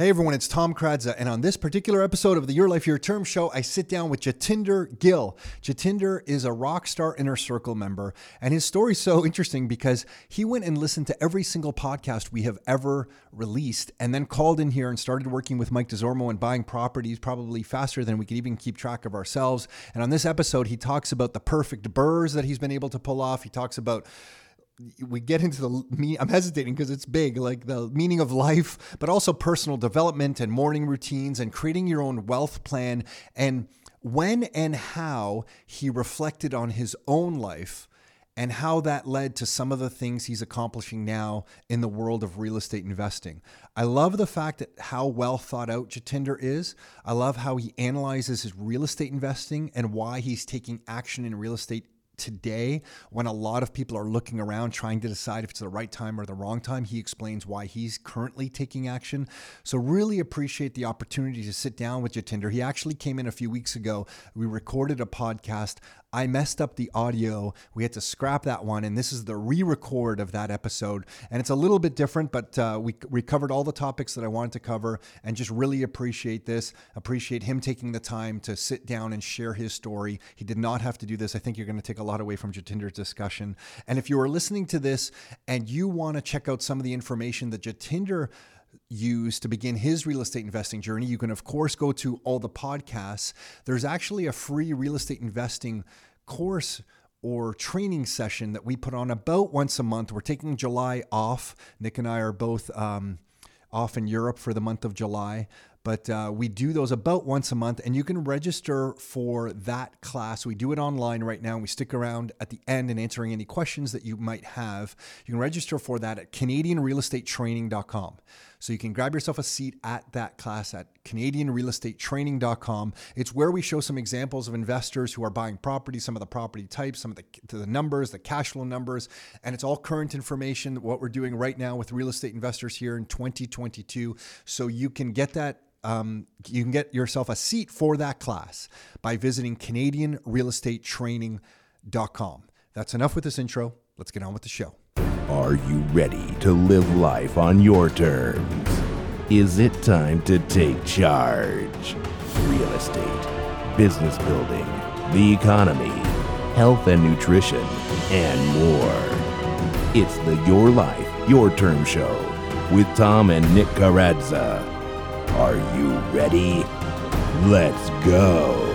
Hey everyone, it's Tom Karadza, and on this particular episode of the Your Life Your Term show, I sit down with Jatinder Gill. Jatinder is a Rockstar Inner Circle member, and his story's so interesting because he went and listened to every single podcast we have ever released, and then called in here and started working with Mike Desormeaux and buying properties probably faster than we could even keep track of ourselves. And on this episode, he talks about the perfect BRRRRs that he's been able to pull off. He talks about we get into the I'm hesitating because it's big like the meaning of life but also personal development and morning routines and creating your own wealth plan and when and how he reflected on his own life and how that led to some of the things he's accomplishing now in the world of real estate investing. I love the fact that how well thought out Jatinder is. I love how he analyzes his real estate investing and why he's taking action in real estate today when a lot of people are looking around trying to decide if it's the right time or the wrong time. He explains why he's currently taking action. So, really appreciate the opportunity to sit down with Jatinder. He actually came in a few weeks ago. We recorded a podcast I messed up the audio. We had to scrap that one, and this is the re record of that episode. And it's a little bit different, but uh, we, we covered all the topics that I wanted to cover and just really appreciate this. Appreciate him taking the time to sit down and share his story. He did not have to do this. I think you're going to take a lot away from Jatinder's discussion. And if you are listening to this and you want to check out some of the information that Jatinder use to begin his real estate investing journey, you can, of course, go to all the podcasts. There's actually a free real estate investing course or training session that we put on about once a month. We're taking July off. Nick and I are both um, off in Europe for the month of July. But uh, we do those about once a month, and you can register for that class. We do it online right now. We stick around at the end and answering any questions that you might have. You can register for that at CanadianRealEstateTraining.com. So you can grab yourself a seat at that class at CanadianRealEstateTraining.com. It's where we show some examples of investors who are buying property, some of the property types, some of the, the numbers, the cash flow numbers, and it's all current information. What we're doing right now with real estate investors here in 2022, so you can get that um, you can get yourself a seat for that class by visiting CanadianRealEstateTraining.com. That's enough with this intro. Let's get on with the show. Are you ready to live life on your terms? Is it time to take charge? Real estate, business building, the economy, health and nutrition, and more. It's the Your Life, Your Term Show with Tom and Nick Karadza. Are you ready? Let's go.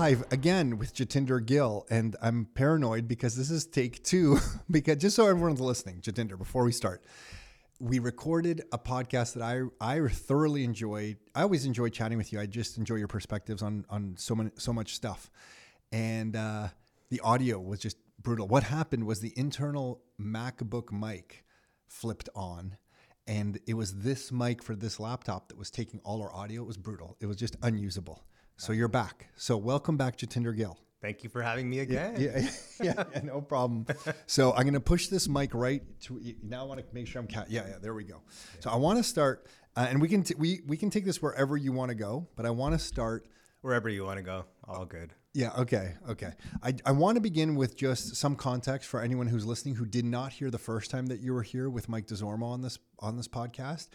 Live again with Jatinder Gill, and I'm paranoid because this is take two. because just so everyone's listening, Jatinder, before we start, we recorded a podcast that I I thoroughly enjoyed. I always enjoy chatting with you. I just enjoy your perspectives on on so many so much stuff, and uh, the audio was just brutal. What happened was the internal MacBook mic flipped on and it was this mic for this laptop that was taking all our audio. It was brutal. It was just unusable. So you're back. So welcome back Jatinder Gill. Thank you for having me again. Yeah, yeah, yeah no problem. So I'm going to push this mic right to now. I want to make sure I'm ca- yeah, yeah. There we go. So I want to start, uh, and we can t- we we can take this wherever you want to go, but I want to start wherever you want to go. All good. Yeah. Okay. Okay. I, I want to begin with just some context for anyone who's listening who did not hear the first time that you were here with Mike Desormeaux on this on this podcast.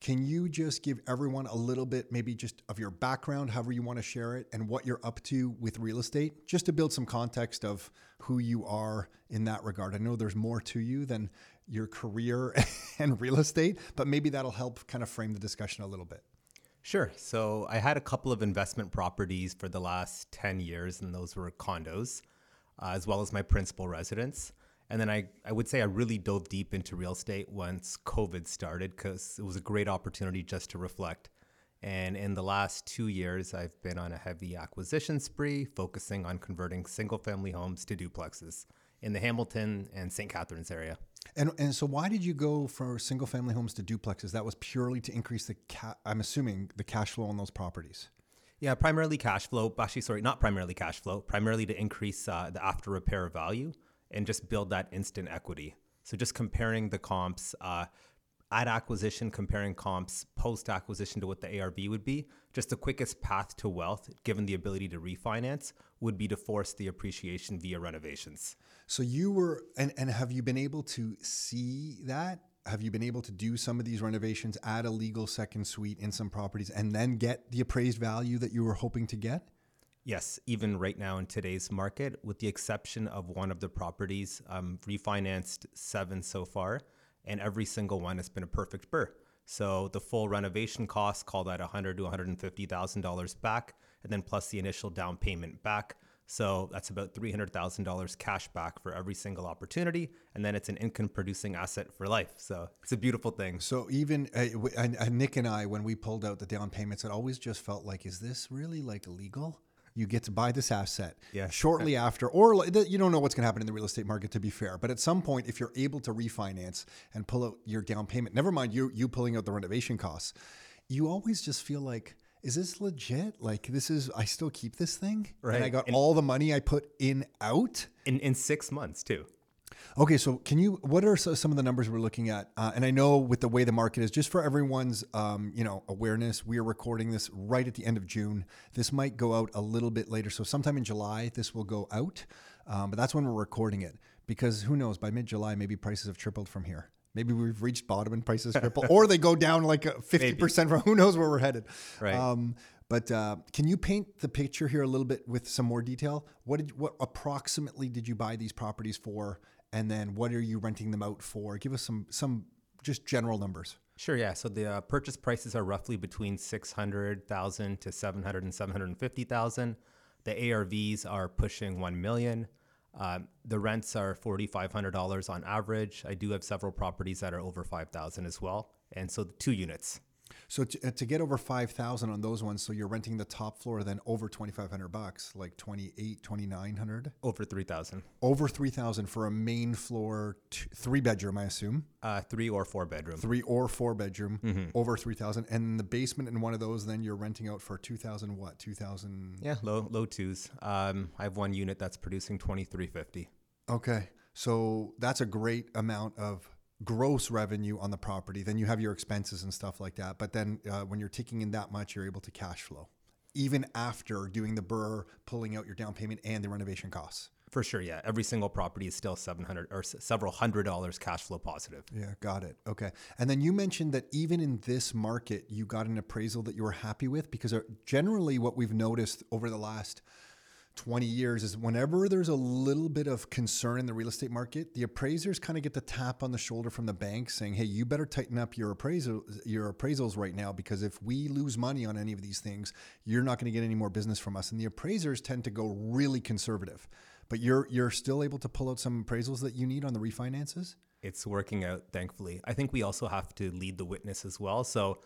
Can you just give everyone a little bit, maybe just of your background, however you want to share it, and what you're up to with real estate, just to build some context of who you are in that regard? I know there's more to you than your career and real estate, but maybe that'll help kind of frame the discussion a little bit. Sure. So I had a couple of investment properties for the last 10 years, and those were condos, uh, as well as my principal residence. And then I, I would say I really dove deep into real estate once COVID started because it was a great opportunity just to reflect. And in the last two years, I've been on a heavy acquisition spree, focusing on converting single family homes to duplexes in the Hamilton and St. Catharines area. And, and so why did you go for single family homes to duplexes? That was purely to increase the, ca- I'm assuming, the cash flow on those properties. Yeah, primarily cash flow. Actually, sorry, not primarily cash flow, primarily to increase uh, the after repair value and just build that instant equity. So just comparing the comps uh, at acquisition, comparing comps post acquisition to what the ARV would be, just the quickest path to wealth, given the ability to refinance, would be to force the appreciation via renovations. So you were, and, and have you been able to see that? have you been able to do some of these renovations, add a legal second suite in some properties, and then get the appraised value that you were hoping to get? Yes, even right now in today's market, with the exception of one of the properties, um, refinanced seven so far, and every single one has been a perfect BRRRR. So the full renovation cost, call that 100 to 150 thousand dollars back, and then plus the initial down payment back. So that's about three hundred thousand dollars cash back for every single opportunity, and then it's an income-producing asset for life. So it's a beautiful thing. So even uh, w- and Nick and I, when we pulled out the down payments, it always just felt like, is this really like legal? You get to buy this asset Yeah. shortly after, or you don't know what's going to happen in the real estate market. To be fair, but at some point, if you're able to refinance and pull out your down payment, never mind you you pulling out the renovation costs, you always just feel like. Is this legit? Like this is I still keep this thing, and I got And- all the money I put in out. In in six months too. Okay, so can you? What are some of the numbers we're looking at? Uh, and I know with the way the market is, just for everyone's, um, you know, awareness, we are recording this right at the end of June. This might go out a little bit later, so sometime in July this will go out. Um, but that's when we're recording it because who knows? By mid-July, maybe prices have tripled from here. Maybe we've reached bottom and prices triple, or they go down like fifty percent. From who knows where we're headed? Right. Um, but uh, can you paint the picture here a little bit with some more detail? What did what approximately did you buy these properties for, and then what are you renting them out for? Give us some some just general numbers. Sure, yeah. So the uh, purchase prices are roughly between 600,000 to 700 and 750,000. The ARVs are pushing 1 million. Um, the rents are $4,500 on average. I do have several properties that are over 5,000 as well. And so two units. So to, uh, to get over five thousand on those ones, so you're renting the top floor, then over twenty five hundred bucks, like 28, 2900 Over 3,000. over three thousand for a main floor, two, three bedroom, I assume. Uh, three or four bedroom. three or four bedroom over 3000 and the basement in one of those then you're renting out for 2000 what 2000 Yeah, low low twos. Um, I have one unit that's producing 2350. okay so that's a great amount of gross revenue on the property then you have your expenses and stuff like that but then uh, when you're taking in that much you're able to cash flow even after doing the BRRRR pulling out your down payment and the renovation costs For sure, yeah. Every single property is still 700 or several hundred dollars cash flow positive. Yeah, got it. Okay. And then you mentioned that even in this market, you got an appraisal that you were happy with because uh, generally what we've noticed over the last 20 years is whenever there's a little bit of concern in the real estate market, the appraisers kind of get the tap on the shoulder from the bank saying, "Hey, you better tighten up your appraisal your appraisals right now because if we lose money on any of these things, you're not going to get any more business from us." And the appraisers tend to go really conservative. But you're you're still able to pull out some appraisals that you need on the refinances? it's working out thankfully i think we also have to lead the witness as well so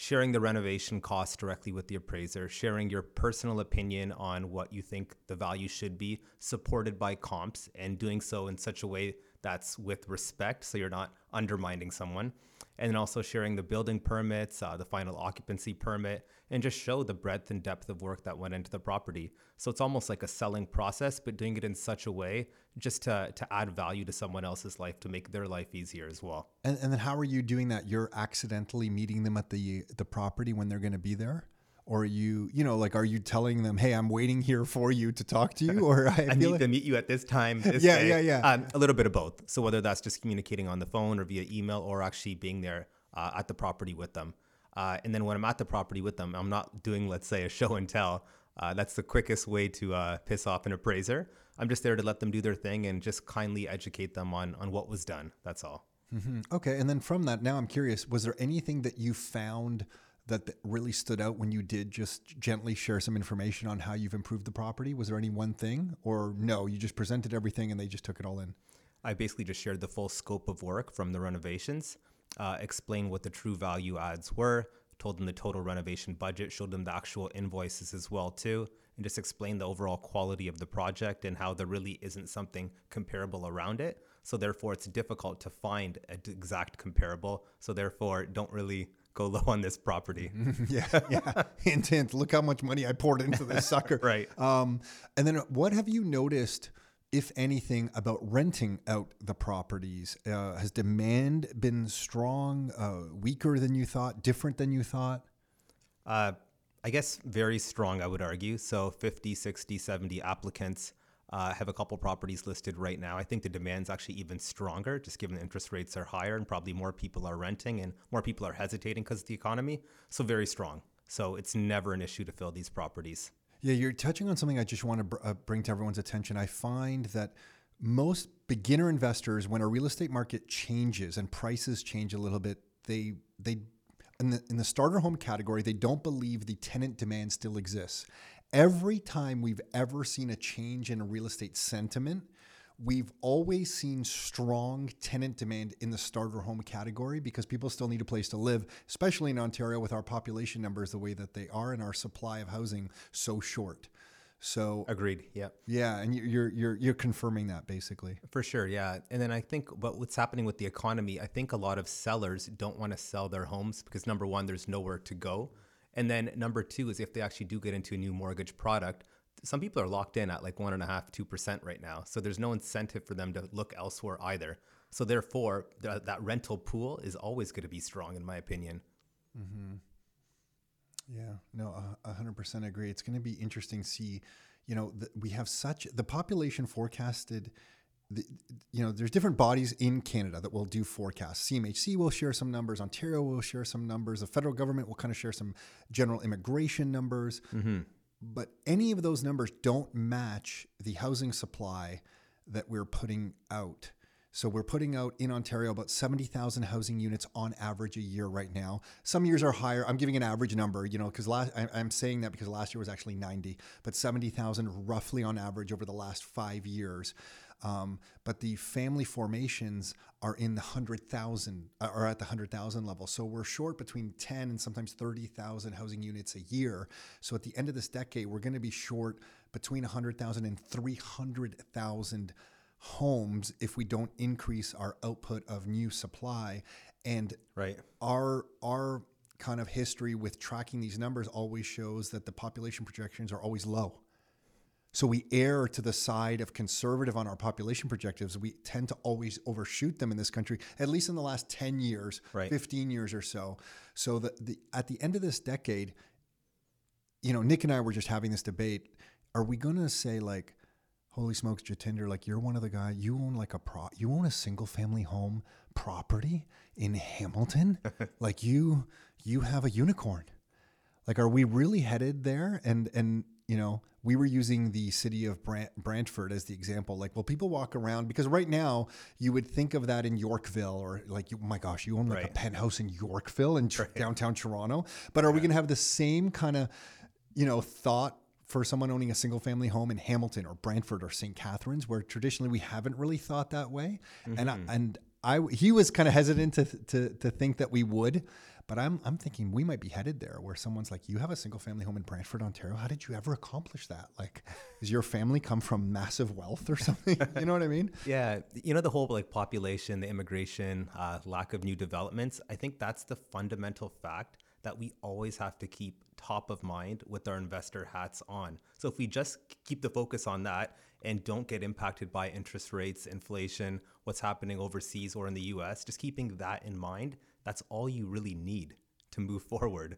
sharing the renovation costs directly with the appraiser sharing your personal opinion on what you think the value should be supported by comps and doing so in such a way that's with respect so you're not undermining someone and then also sharing the building permits uh, the final occupancy permit and just show the breadth and depth of work that went into the property. So it's almost like a selling process but doing it in such a way just to, to add value to someone else's life to make their life easier as well. And, and then how are you doing that? You're accidentally meeting them at the the property when they're going to be there, or are you, you know, like, are you telling them, "Hey, I'm waiting here for you to talk to you"? Or I, I need like, to meet you at this time. This Yeah, day. yeah, yeah. Um, a little bit of both. So whether that's just communicating on the phone or via email, or actually being there uh, at the property with them. Uh, and then when I'm at the property with them, I'm not doing, let's say, a show and tell. Uh, that's the quickest way to uh, piss off an appraiser. I'm just there to let them do their thing and just kindly educate them on on what was done. That's all. okay. And then from that, now I'm curious: was there anything that you found that really stood out when you did just gently share some information on how you've improved the property? Was there any one thing, or no? You just presented everything and they just took it all in. I basically just shared the full scope of work from the renovations, uh, explained what the true value adds were, told them the total renovation budget, showed them the actual invoices as well too, and just explained the overall quality of the project and how there really isn't something comparable around it. So therefore, it's difficult to find an exact comparable. So therefore, don't really go low on this property. yeah, yeah. hint, hint. Look how much money I poured into this sucker. Right. Um, and then what have you noticed, if anything, about renting out the properties? Uh, has demand been strong, uh, weaker than you thought, different than you thought? Uh, I guess very strong, I would argue. So 50, 60, 70 applicants. Uh, have a couple properties listed right now. I think the demand's actually even stronger, just given interest rates are higher and probably more people are renting and more people are hesitating because of the economy. So very strong. So it's never an issue to fill these properties. Yeah, you're touching on something I just want to br- uh, bring to everyone's attention. I find that most beginner investors, when a real estate market changes and prices change a little bit, they they in the in the starter home category, they don't believe the tenant demand still exists. Every time we've ever seen a change in real estate sentiment, we've always seen strong tenant demand in the starter home category because people still need a place to live, especially in Ontario with our population numbers the way that they are and our supply of housing so short. So agreed. Yeah. Yeah, and you're you're you're confirming that basically. For sure, yeah. And then I think but what's happening with the economy, I think a lot of sellers don't want to sell their homes because number 1 there's nowhere to go. And then number 2 is if they actually do get into a new mortgage product, some people are locked in at like one and a half, two percent right now. So there's no incentive for them to look elsewhere either. So therefore, th- that rental pool is always going to be strong, in my opinion. Mm-hmm. Yeah, no, a hundred percent agree. It's going to be interesting to see. You know, the, we have such the population forecasted. The, you know, there's different bodies in Canada that will do forecasts. CMHC will share some numbers. Ontario will share some numbers. The federal government will kind of share some general immigration numbers. Mm-hmm. But any of those numbers don't match the housing supply that we're putting out. So we're putting out in Ontario about 70,000 housing units on average a year right now. Some years are higher. I'm giving an average number, you know, because last I, am saying that because last year was actually 90, but 70,000 roughly on average over the last five years. Um, but the family formations are in the 100,000 uh, or at the 100,000 level. So we're short between 10 and sometimes 30,000 housing units a year. So at the end of this decade, we're going to be short between 100,000 and 300,000 homes if we don't increase our output of new supply. And right. our our kind of history with tracking these numbers always shows that the population projections are always low. So we err to the side of conservative on our population projectives. We tend to always overshoot them in this country, at least in the last 10 years, right. 15 years or so. So the, the, at the end of this decade, you know, Nick and I were just having this debate. Are we going to say like, holy smokes, Jatinder, like you're one of the guys, you own like a pro, you own a single family home property in Hamilton. like you, you have a unicorn. Like, are we really headed there? And, and, you know, we were using the city of Brant- Brantford as the example. Like, well, people walk around because right now you would think of that in Yorkville or like, you, oh my gosh, you own like right. a penthouse in Yorkville in tr- right. downtown Toronto. But are we going to have the same kind of, you know, thought for someone owning a single family home in Hamilton or Brantford or St. Catharines, where traditionally we haven't really thought that way. Mm-hmm. And I, and I he was kind of hesitant to, to to think that we would, but I'm I'm thinking we might be headed there, where someone's like, "You have a single family home in Brantford, Ontario. How did you ever accomplish that? Like, does your family come from massive wealth or something? you know what I mean? Yeah, you know the whole like population, the immigration, uh, lack of new developments. I think that's the fundamental fact that we always have to keep top of mind with our investor hats on. So if we just keep the focus on that and don't get impacted by interest rates, inflation, what's happening overseas or in the US, just keeping that in mind, that's all you really need to move forward.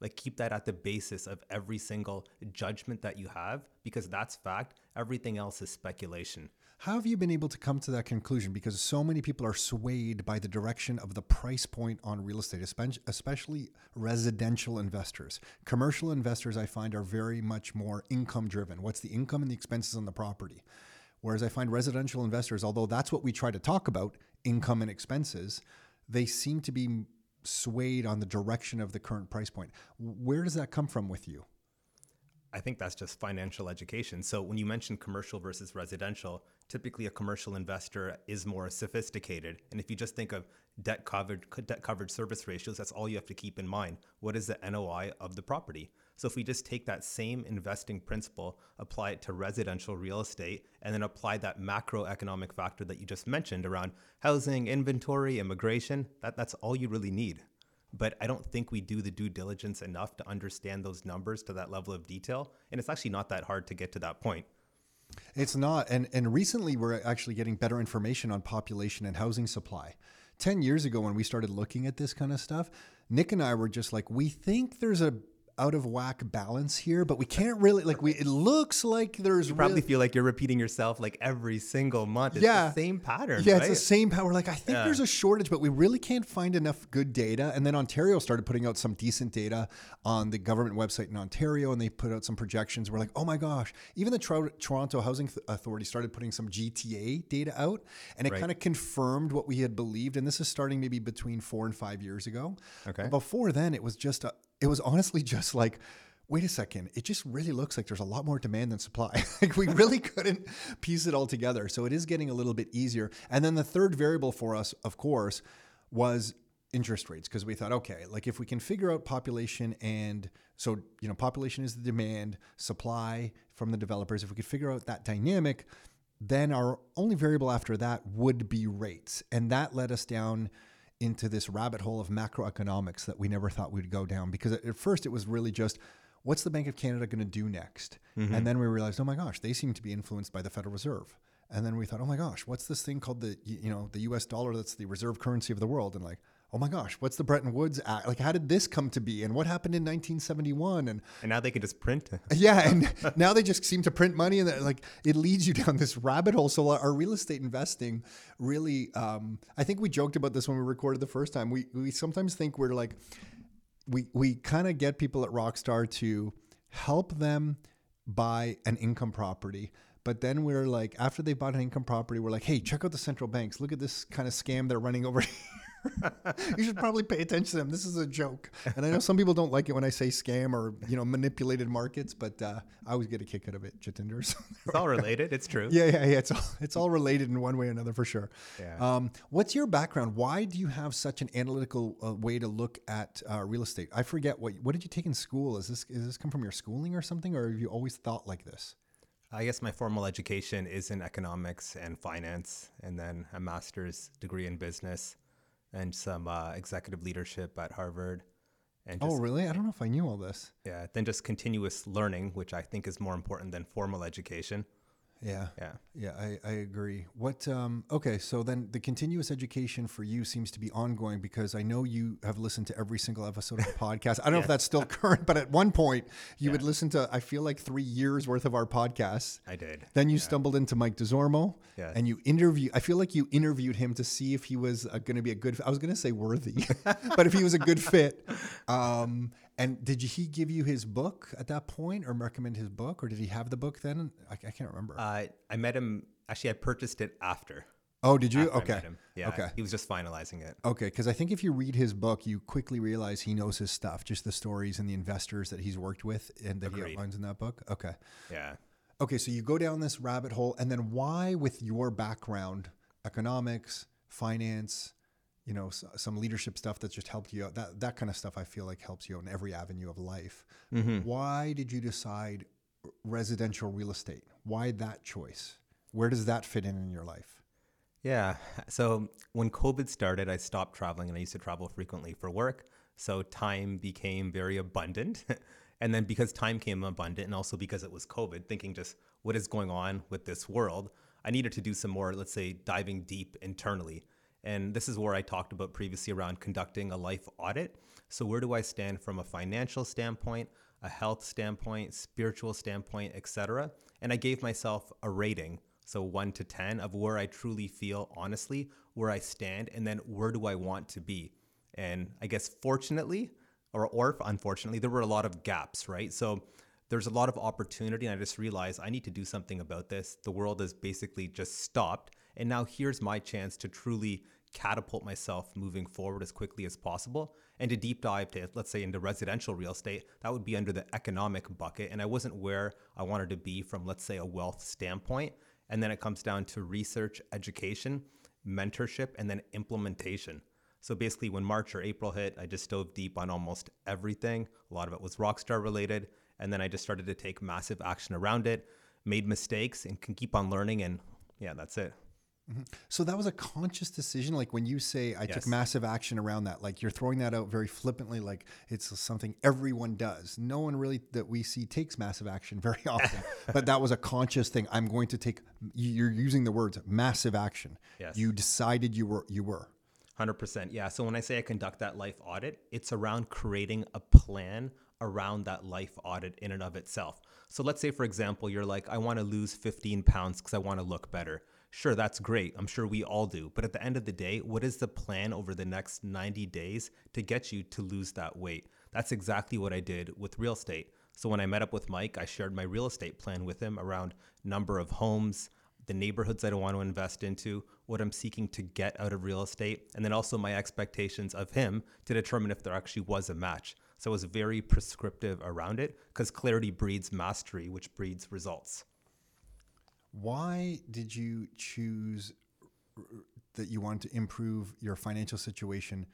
Like keep that at the basis of every single judgment that you have because that's fact. Everything else is speculation. How have you been able to come to that conclusion? Because so many people are swayed by the direction of the price point on real estate, especially residential investors. Commercial investors, I find, are very much more income driven. What's the income and the expenses on the property? Whereas I find residential investors, although that's what we try to talk about, income and expenses, they seem to be swayed on the direction of the current price point. Where does that come from with you? I think that's just financial education. So when you mention commercial versus residential, typically a commercial investor is more sophisticated. And if you just think of debt covered debt coverage service ratios, that's all you have to keep in mind. What is the NOI of the property? So if we just take that same investing principle, apply it to residential real estate, and then apply that macroeconomic factor that you just mentioned around housing, inventory, immigration, that, that's all you really need but I don't think we do the due diligence enough to understand those numbers to that level of detail. And it's actually not that hard to get to that point. It's not. And, and recently, we're actually getting better information on population and housing supply. 10 years ago, when we started looking at this kind of stuff, Nick and I were just like, we think there's a out of whack balance here, but we can't really like we. It looks like there's You probably really, feel like you're repeating yourself like every single month. It's Yeah. the same pattern. yeah, right? it's the same power. Like I think Yeah. there's a shortage, but we really can't find enough good data. And then Ontario started putting out some decent data on the government website in Ontario, and they put out some projections. We're like, oh my gosh! Even the Tro- Toronto Housing Th- Authority started putting some GTA data out, and it Right. kind of confirmed what we had believed. And this is starting maybe between four and five years ago. Okay. Before then, it was just a, it was honestly just like. Wait a second. It just really looks like there's a lot more demand than supply. like we really couldn't piece it all together. So it is getting a little bit easier. And then the third variable for us, of course, was interest rates because we thought, okay, like if we can figure out population and so, you know, population is the demand, supply from the developers, if we could figure out that dynamic, then our only variable after that would be rates. And that led us down into this rabbit hole of macroeconomics that we never thought we'd go down because at first it was really just what's the Bank of Canada going to do next? Mm-hmm. And then we realized, oh my gosh, they seem to be influenced by the Federal Reserve. And then we thought, oh my gosh, what's this thing called the you know the U.S. dollar that's the reserve currency of the world? And like, oh my gosh, what's the Bretton Woods Act? Like, how did this come to be? And what happened in 1971? And and now they can just print. yeah, and now they just seem to print money, and like it leads you down this rabbit hole. So our real estate investing really, um, I think we joked about this when we recorded the first time. We we sometimes think we're like, we we kind of get people at Rockstar to help them buy an income property. But then we're like, after they bought an income property, we're like, hey, check out the central banks. Look at this kind of scam they're running over here. you should probably pay attention to them. This is a joke. And I know some people don't like it when I say scam or, you know, manipulated markets, but uh, I always get a kick out of it, Jatinder. So It's all related. It's true. yeah, yeah, yeah. It's all, it's all related in one way or another for sure. Yeah. Um, what's your background? Why do you have such an analytical uh, way to look at uh, real estate? I forget what what did you take in school? Is this is this come from your schooling or something, or have you always thought like this? I guess my formal education is in economics and finance, and then a master's degree in business and some uh, executive leadership at Harvard. And just, oh, really? I don't know if I knew all this. yeah, then just continuous learning, which I think is more important than formal education. Yeah. Yeah. Yeah, I, I agree. What um okay, so then the continuous education for you seems to be ongoing because I know you have listened to every single episode of the podcast. I don't know if that's still current, but at one point you would listen to I feel like 3 years worth of our podcasts. I did. Then you stumbled into Mike Desormeaux Yeah. and you interview I feel like you interviewed him to see if he was uh, going to be a good I was going to say worthy, but if he was a good fit. Um and did he give you his book at that point or recommend his book or did he have the book then? I, I can't remember. Uh, I met him, actually, I purchased it after. oh, did you? after Okay. Yeah. Okay. He was just finalizing it. Okay, because I think if you read his book, you quickly realize he knows his stuff, just the stories and the investors that he's worked with and that he outlines in that book. Okay. Yeah. Okay, so you go down this rabbit hole, and then why, with your background, economics, finance, you know, some leadership stuff that's just helped you out, that, that kind of stuff I feel like helps you out in every avenue of life. Mm-hmm. Why did you decide residential real estate? Why that choice? Where does that fit in in your life? Yeah. So when COVID started, I stopped traveling and I used to travel frequently for work. So time became very abundant. and then because time came abundant and also because it was COVID, thinking just what is going on with this world, I needed to do some more, let's say, diving deep internally. And this is where I talked about previously around conducting a life audit. So, where do I stand from a financial standpoint, a health standpoint, spiritual standpoint, etc.? And I gave myself a rating so one to 10 of where I truly feel honestly, where I stand, and then where do I want to be. And I guess fortunately, or, or unfortunately, there were a lot of gaps, right? So there's a lot of opportunity, and I just realized I need to do something about this. The world has basically just stopped. And now here's my chance to truly catapult myself moving forward as quickly as possible and to deep dive to let's say into residential real estate that would be under the economic bucket and i wasn't where i wanted to be from let's say a wealth standpoint and then it comes down to research, education, mentorship, and then implementation. So basically, when March or April hit, I just dove deep on almost everything. A lot of it was Rockstar related. And then I just started to take massive action around it, made mistakes, and can keep on learning. And yeah, that's it. Mm-hmm. So that was a conscious decision. Like when you say I took massive action around that, like you're throwing that out very flippantly, like it's something everyone does. No one really that we see takes massive action very often. but that was a conscious thing. I'm going to take. You're using the words massive action. Yes. You decided you were. You were. 100%. Yeah. So when I say I conduct that life audit, it's around creating a plan around that life audit in and of itself. So let's say, for example, you're like, I want to lose 15 pounds because I want to look better. Sure, that's great. I'm sure we all do. But at the end of the day, what is the plan over the next 90 days to get you to lose that weight? That's exactly what I did with real estate. So when I met up with Mike, I shared my real estate plan with him around number of homes, the neighborhoods I don't want to invest into, what I'm seeking to get out of real estate, and then also my expectations of him to determine if there actually was a match. So I was very prescriptive around it because clarity breeds mastery, which breeds results. Why did you choose that you wanted to improve your financial situation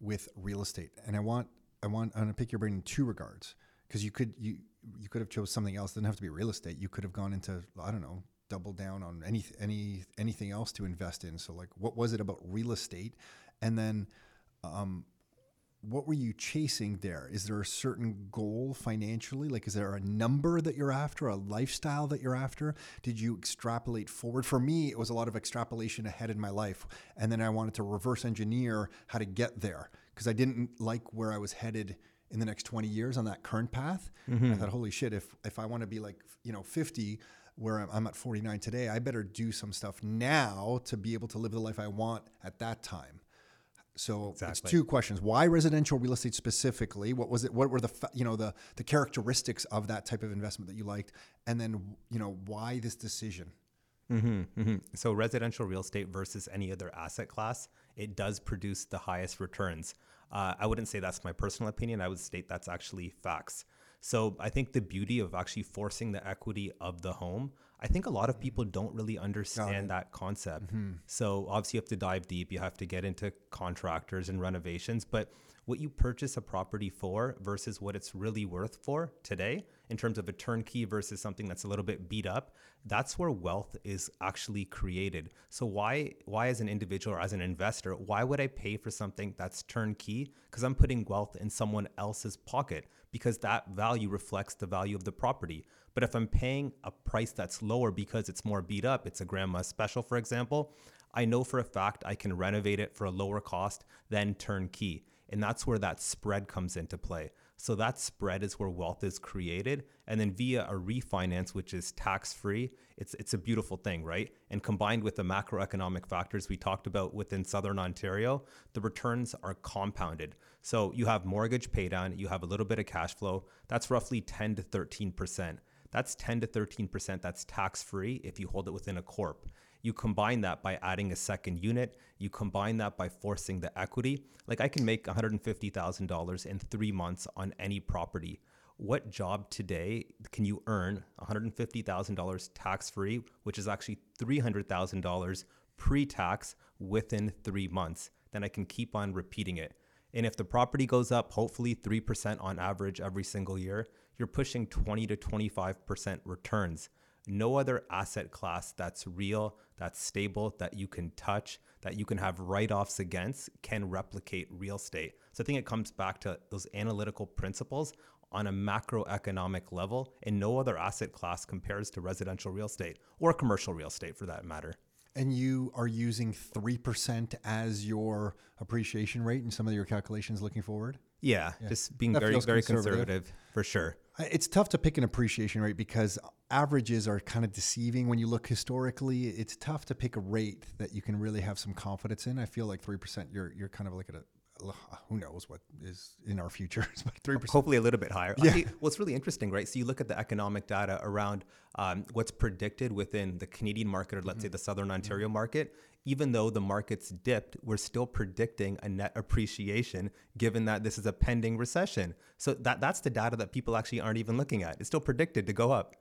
with real estate? And I want I want I'm gonna pick your brain in two regards because you could you you could have chose something else. It doesn't have to be real estate. You could have gone into I don't know double down on any any anything else to invest in. So like, what was it about real estate? And then, um, what were you chasing there? Is there a certain goal financially? Like, is there a number that you're after, a lifestyle that you're after? Did you extrapolate forward? For me, it was a lot of extrapolation ahead in my life. And then I wanted to reverse engineer how to get there because I didn't like where I was headed in the next 20 years on that current path. Mm-hmm. I thought, holy shit, if, if I want to be like, you know, 50, where I'm, I'm at 49 today, I better do some stuff now to be able to live the life I want at that time. So exactly. it's two questions: Why residential real estate specifically? What was it? What were the you know the the characteristics of that type of investment that you liked? And then you know why this decision? Mm-hmm, mm-hmm. So residential real estate versus any other asset class, it does produce the highest returns. Uh, I wouldn't say that's my personal opinion. I would state that's actually facts. So I think the beauty of actually forcing the equity of the home, I think a lot of people don't really understand that concept. Mm-hmm. So obviously you have to dive deep, you have to get into contractors and renovations, but what you purchase a property for versus what it's really worth for today in terms of a turnkey versus something that's a little bit beat up that's where wealth is actually created. So why why as an individual or as an investor why would i pay for something that's turnkey? Because i'm putting wealth in someone else's pocket because that value reflects the value of the property. But if i'm paying a price that's lower because it's more beat up it's a grandma special for example i know for a fact i can renovate it for a lower cost than turnkey. And that's where that spread comes into play. So that spread is where wealth is created. And then via a refinance, which is tax free, it's, it's a beautiful thing, right? And combined with the macroeconomic factors we talked about within Southern Ontario, the returns are compounded. So you have mortgage paydown, you have a little bit of cash flow. That's roughly 10 to 13%. That's 10 to 13% that's tax free if you hold it within a corp. You combine that by adding a second unit. You combine that by forcing the equity. Like I can make $150,000 in three months on any property. What job today can you earn $150,000 tax free, which is actually $300,000 pre tax within three months? Then I can keep on repeating it. And if the property goes up, hopefully 3% on average every single year, you're pushing 20 to 25% returns no other asset class that's real, that's stable, that you can touch, that you can have write offs against can replicate real estate. So I think it comes back to those analytical principles on a macroeconomic level, and no other asset class compares to residential real estate or commercial real estate for that matter. And you are using 3% as your appreciation rate in some of your calculations looking forward? Yeah, yeah. just being that very, very conservative. conservative for sure. It's tough to pick an appreciation rate because averages are kind of deceiving when you look historically. It's tough to pick a rate that you can really have some confidence in. I feel like 3%, you're, you're kind of like at a who knows what is in our future, but three percent. Hopefully, a little bit higher. Yeah. Well, it's really interesting, right? So you look at the economic data around um, what's predicted within the Canadian market, or let's mm-hmm. say the Southern Ontario mm-hmm. market. Even though the market's dipped, we're still predicting a net appreciation, given that this is a pending recession. So that that's the data that people actually aren't even looking at. It's still predicted to go up.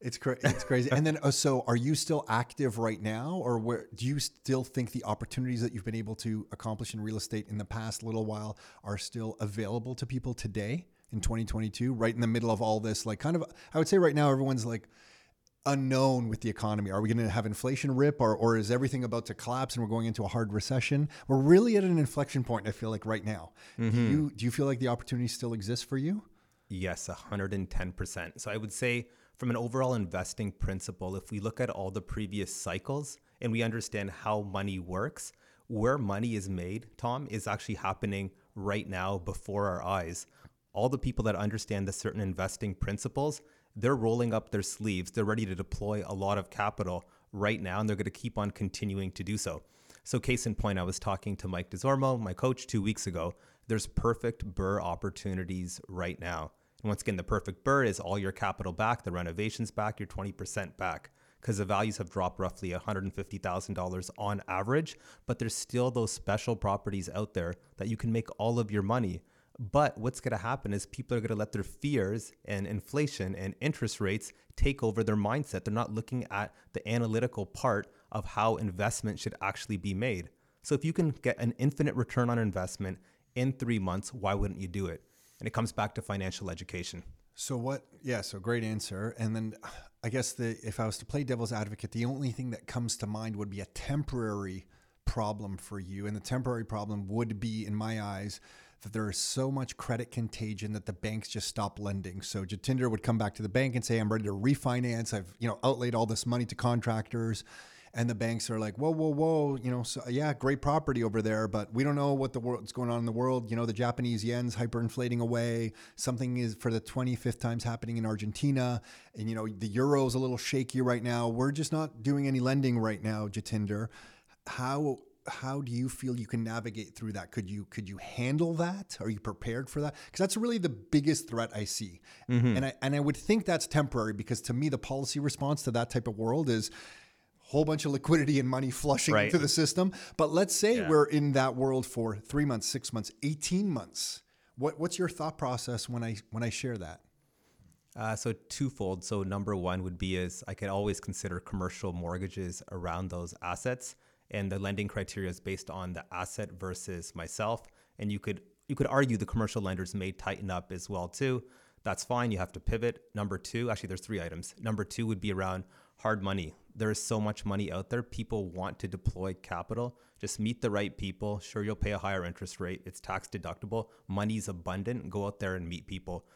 It's cra- it's crazy. and then, uh, so are you still active right now, or where do you still think the opportunities that you've been able to accomplish in real estate in the past little while are still available to people today in 2022? Right in the middle of all this, like kind of, I would say right now everyone's like unknown with the economy. Are we going to have inflation rip, or or is everything about to collapse and we're going into a hard recession? We're really at an inflection point. I feel like right now. Mm-hmm. Do you do you feel like the opportunity still exists for you? Yes, 110 percent. So I would say from an overall investing principle, if we look at all the previous cycles and we understand how money works, where money is made, Tom, is actually happening right now before our eyes. all the people that understand the certain investing principles, they're rolling up their sleeves. They're ready to deploy a lot of capital right now, and they're going to keep on continuing to do so. So, case in point, I was talking to Mike Desormeaux, my coach, two weeks ago. There's perfect BRRRR opportunities right now. And once again, the perfect BRRRR is all your capital back, the renovations back, your 20% back because the values have dropped roughly $150,000 on average, but there's still those special properties out there that you can make all of your money. But what's going to happen is people are going to let their fears and inflation and interest rates take over their mindset. They're not looking at the analytical part of how investment should actually be made. So if you can get an infinite return on investment in three months, why wouldn't you do it? And it comes back to financial education. So what? Yeah. So great answer. And then I guess the if I was to play devil's advocate, the only thing that comes to mind would be a temporary problem for you, and the temporary problem would be, in my eyes, that there is so much credit contagion that the banks just stop lending. So Jatinder would come back to the bank and say, "I'm ready to refinance. I've you know outlaid all this money to contractors." and the banks are like, whoa, whoa, whoa, you know, so yeah, great property over there, but we don't know what the world's going on in the world. You know, the Japanese yen's hyperinflating away. Something is for the 25th times happening in Argentina, and you know, the euro's a little shaky right now. We're just not doing any lending right now, Jatinder. How how do you feel you can navigate through that? Could you could you handle that? Are you prepared for that? Because that's really the biggest threat I see, mm-hmm. and I and I would think that's temporary because to me the policy response to that type of world is whole bunch of liquidity and money flushing right. into the system. But let's say yeah. we're in that world for three months, six months, eighteen months. What what's your thought process when I when I share that? Uh, so twofold. So number one would be is I could always consider commercial mortgages around those assets, and the lending criteria is based on the asset versus myself. And you could you could argue the commercial lenders may tighten up as well too. That's fine. You have to pivot. Number two, actually, there's three items. Number two would be around hard money there is so much money out there. People want to deploy capital. Just meet the right people. Sure, you'll pay a higher interest rate. It's tax deductible. Money's abundant. Go out there and meet people.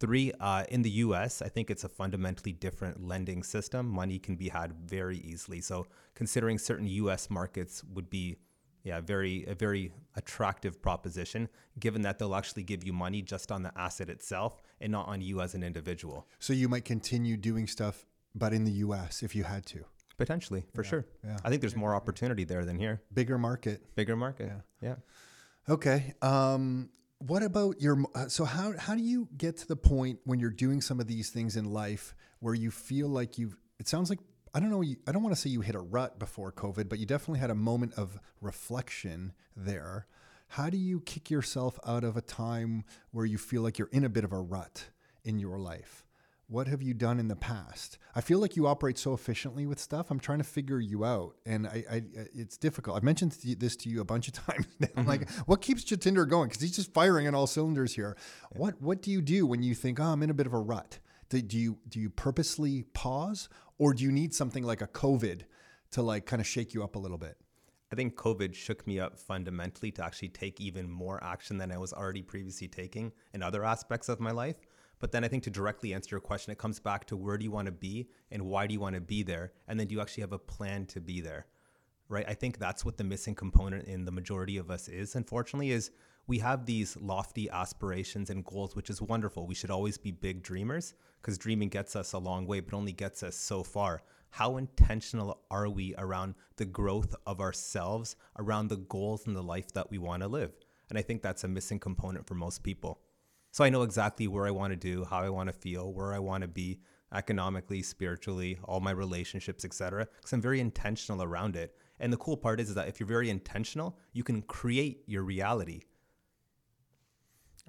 Three, uh, in the US, I think it's a fundamentally different lending system. Money can be had very easily. So, considering certain US markets would be yeah, very a very attractive proposition, given that they'll actually give you money just on the asset itself and not on you as an individual. So you might continue doing stuff but in the U.S. if you had to. Potentially, for yeah, sure. Yeah. I think there's more opportunity there than here. Bigger market. Bigger market. Yeah. Yeah. Okay. Um, what about your? Uh, so how how do you get to the point when you're doing some of these things in life where you feel like you've? It sounds like I don't know. I don't want to say you hit a rut before COVID, but you definitely had a moment of reflection there. How do you kick yourself out of a time where you feel like you're in a bit of a rut in your life? What have you done in the past? I feel like you operate so efficiently with stuff. I'm trying to figure you out, and I, I it's difficult. I've mentioned this to you a bunch of times. Mm-hmm. Like, what keeps Jatinder going? Because he's just firing on all cylinders here. Yeah. What What do you do when you think, oh, I'm in a bit of a rut? Do, do you do you purposely pause, or do you need something like a COVID to like kind of shake you up a little bit? I think COVID shook me up fundamentally to actually take even more action than I was already previously taking in other aspects of my life. But then I think to directly answer your question, it comes back to where do you want to be and why do you want to be there? And then do you actually have a plan to be there? Right? I think that's what the missing component in the majority of us is, unfortunately, is we have these lofty aspirations and goals, which is wonderful. We should always be big dreamers because dreaming gets us a long way, but only gets us so far. How intentional are we around the growth of ourselves, around the goals and the life that we want to live? And I think that's a missing component for most people. So I know exactly where I want to do, how I want to feel, where I want to be economically, spiritually, all my relationships, etc. Because I'm very intentional around it. And the cool part is, is that if you're very intentional, you can create your reality.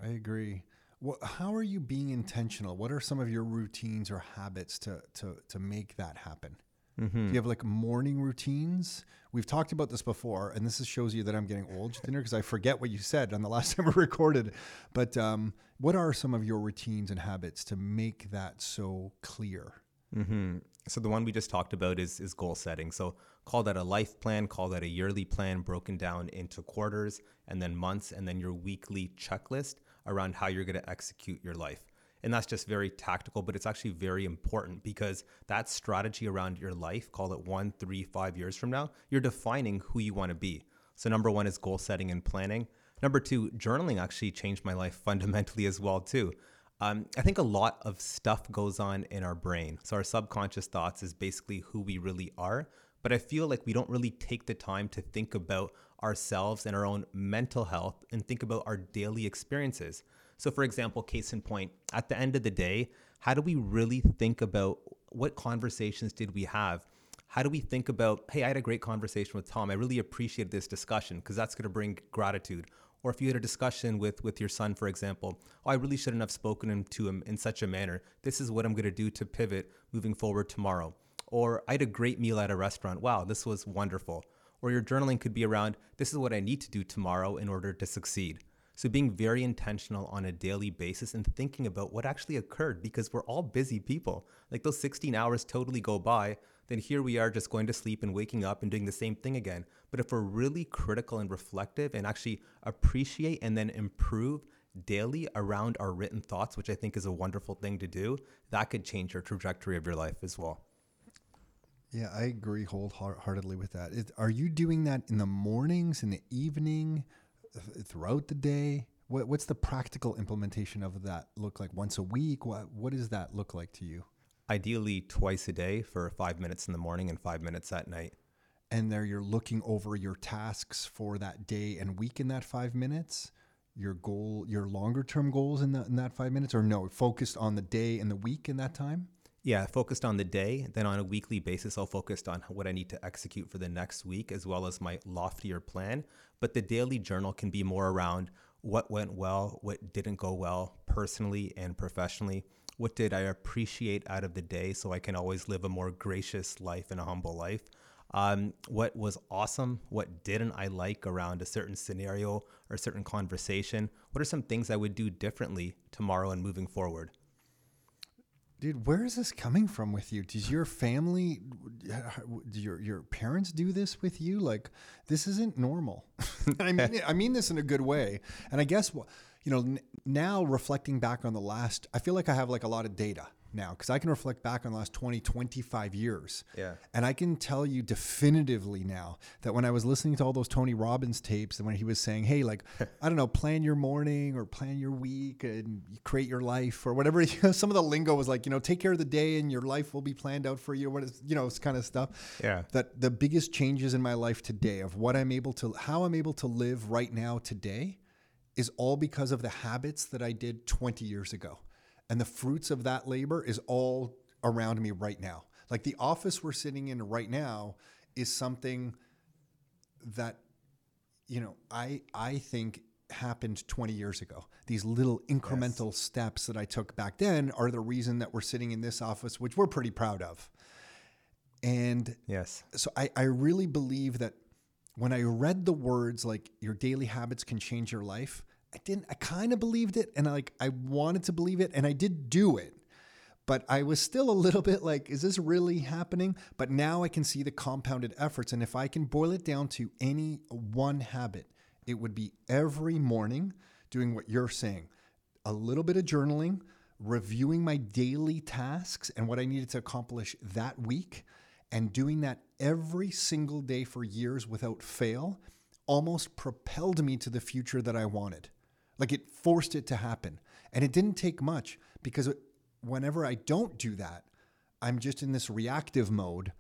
I agree. Well, how are you being intentional? What are some of your routines or habits to to to make that happen? Mm-hmm. Do you have like morning routines? We've talked about this before, and this shows you that I'm getting old, Jatinder, because I forget what you said on the last time we recorded. But um, what are some of your routines and habits to make that so clear? Mm-hmm. So the one we just talked about is is goal setting. So call that a life plan, call that a yearly plan broken down into quarters and then months, and then your weekly checklist around how you're going to execute your life. And that's just very tactical, but it's actually very important because that strategy around your life, call it one, three, five years from now, you're defining who you want to be. So, number one is goal setting and planning. Number two, journaling actually changed my life fundamentally as well too. Um, I think a lot of stuff goes on in our brain. So our subconscious thoughts is basically who we really are. But I feel like we don't really take the time to think about ourselves and our own mental health and think about our daily experiences. So, for example, case in point, at the end of the day, how do we really think about what conversations did we have? How do we think about, hey, I had a great conversation with Tom. I really appreciate this discussion because that's going to bring gratitude. Or if you had a discussion with with your son, for example, oh, I really shouldn't have spoken to him in such a manner. This is what I'm going to do to pivot moving forward tomorrow. Or I had a great meal at a restaurant. Wow, this was wonderful. Or your journaling could be around, this is what I need to do tomorrow in order to succeed. So being very intentional on a daily basis and thinking about what actually occurred because we're all busy people. Like those 16 hours totally go by, then here we are just going to sleep and waking up and doing the same thing again. But if we're really critical and reflective and actually appreciate and then improve daily around our written thoughts, which I think is a wonderful thing to do, that could change your trajectory of your life as well. Yeah, I agree wholeheartedly with that. Is, are you doing that in the mornings, in the evening, throughout the day? What, what's the practical implementation of that look like? Once a week? What What does that look like to you? Ideally, twice a day for five minutes in the morning and five minutes at night. And there, you're looking over your tasks for that day and week in that five minutes. Your goal, your longer term goals in, the, in that five minutes, or no, focused on the day and the week in that time. Yeah, focused on the day. Then on a weekly basis, I'll focus on what I need to execute for the next week, as well as my loftier plan. But the daily journal can be more around what went well, what didn't go well, personally and professionally. What did I appreciate out of the day so I can always live a more gracious life and a humble life? Um, what was awesome? What didn't I like around a certain scenario or a certain conversation? What are some things I would do differently tomorrow and moving forward? Dude, where is this coming from with you? Does your family, do your your parents do this with you? Like, this isn't normal. I mean, I mean this in a good way. And I guess, you know, now reflecting back on the last, I feel like I have like a lot of data now because I can reflect back on the last 20, 25 years. Yeah. And I can tell you definitively now that when I was listening to all those Tony Robbins tapes and when he was saying, hey, like, I don't know, plan your morning or plan your week and create your life or whatever, you know, some of the lingo was like, you know, take care of the day and your life will be planned out for you. What is, you know, this kind of stuff. Yeah. That the biggest changes in my life today of what I'm able to, how I'm able to live right now today is all because of the habits that I did 20 years ago. And the fruits of that labor is all around me right now. Like the office we're sitting in right now is something that you know, I I think happened 20 years ago. These little incremental yes. steps that I took back then are the reason that we're sitting in this office, which we're pretty proud of. And yes. So I, I really believe that when I read the words like your daily habits can change your life, I didn't I kind of believed it and I like I wanted to believe it and I did do it. But I was still a little bit like is this really happening? But now I can see the compounded efforts and if I can boil it down to any one habit, it would be every morning doing what you're saying. A little bit of journaling, reviewing my daily tasks and what I needed to accomplish that week and doing that every single day for years without fail almost propelled me to the future that I wanted. Like it forced it to happen. And it didn't take much because whenever I don't do that, I'm just in this reactive mode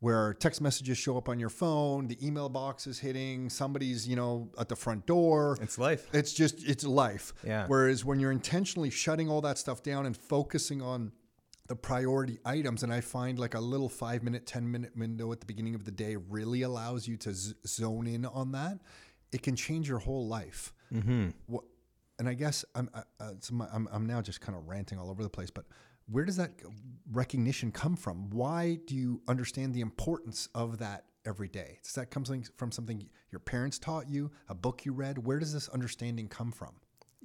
where text messages show up on your phone, the email box is hitting, somebody's, you know, at the front door. It's life. It's just it's life. Yeah. Whereas when you're intentionally shutting all that stuff down and focusing on the priority items and i find like a little five minute ten minute window at the beginning of the day really allows you to z- zone in on that it can change your whole life mm-hmm. And i guess I'm, uh, I'm, I'm now just kind of ranting all over the place but where does that recognition come from why do you understand the importance of that every day does that come from something your parents taught you a book you read where does this understanding come from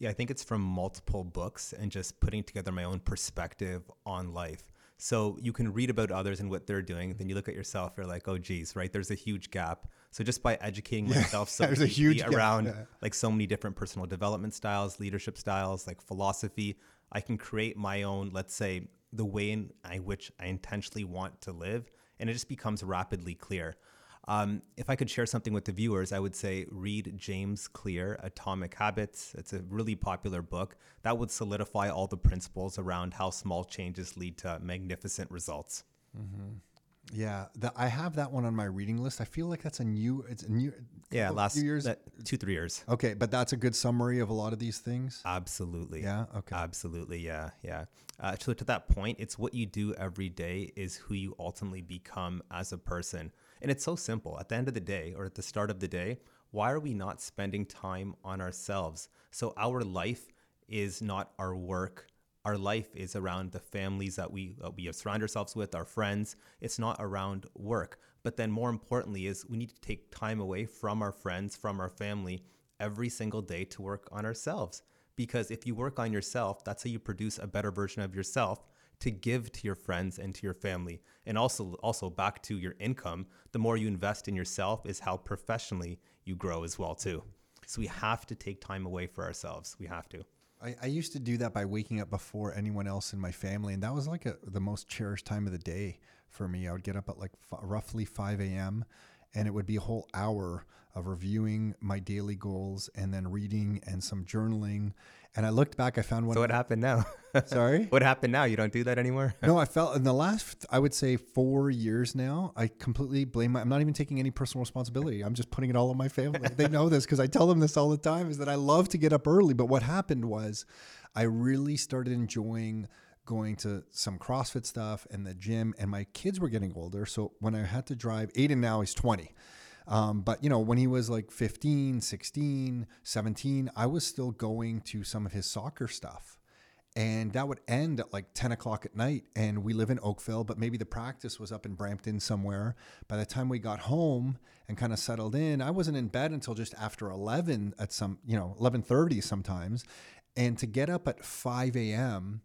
yeah, I think it's from multiple books and just putting together my own perspective on life. So you can read about others and what they're doing, then you look at yourself, you're like, oh geez, right? There's a huge gap. So just by educating yeah, myself so there's a huge around yeah. like so many different personal development styles, leadership styles, like philosophy, I can create my own, let's say, the way in I, which I intentionally want to live, and it just becomes rapidly clear. Um, if I could share something with the viewers, I would say read James Clear, Atomic Habits. It's a really popular book that would solidify all the principles around how small changes lead to magnificent results. Yeah, the, I have that one on my reading list. I feel like that's a new. It's a new. Yeah, last few years. that- two three years. okay, but that's a good summary of a lot of these things. Absolutely. Yeah, okay. Absolutely. Yeah. Yeah. Uh, so to that point, it's what you do every day is who you ultimately become as a person. And it's so simple. At the end of the day, or at the start of the day, why are we not spending time on ourselves? So our life is not our work. Our life is around the families that we uh, we surround ourselves with, our friends. It's not around work. But then more importantly is we need to take time away from our friends, from our family every single day to work on ourselves. Because if you work on yourself, that's how you produce a better version of yourself to give to your friends and to your family. And also also back to your income, the more you invest in yourself is how professionally you grow as well too. So we have to take time away for ourselves. We have to. I, I used to do that by waking up before anyone else in my family, and that was like a, the most cherished time of the day for me. I would get up at like f- roughly 5 a.m., and it would be a whole hour of reviewing my daily goals and then reading and some journaling. And I looked back, I found one. So what happened now? Sorry? what happened now? You don't do that anymore? no, I felt in the last, I would say, four years now, I completely blame. My, I'm not even taking any personal responsibility. I'm just putting it all on my family. they know this because I tell them this all the time. Is that I love to get up early, but what happened was, I really started enjoying going to some CrossFit stuff and the gym, and my kids were getting older. So when I had to drive, Aiden now he's 20. Um, but you know, when he was like 15, 16, 17, I was still going to some of his soccer stuff and that would end at like 10 o'clock at night and we live in oakville but maybe the practice was up in brampton somewhere by the time we got home and kind of settled in i wasn't in bed until just after 11 at some you know 11.30 sometimes and to get up at 5 a.m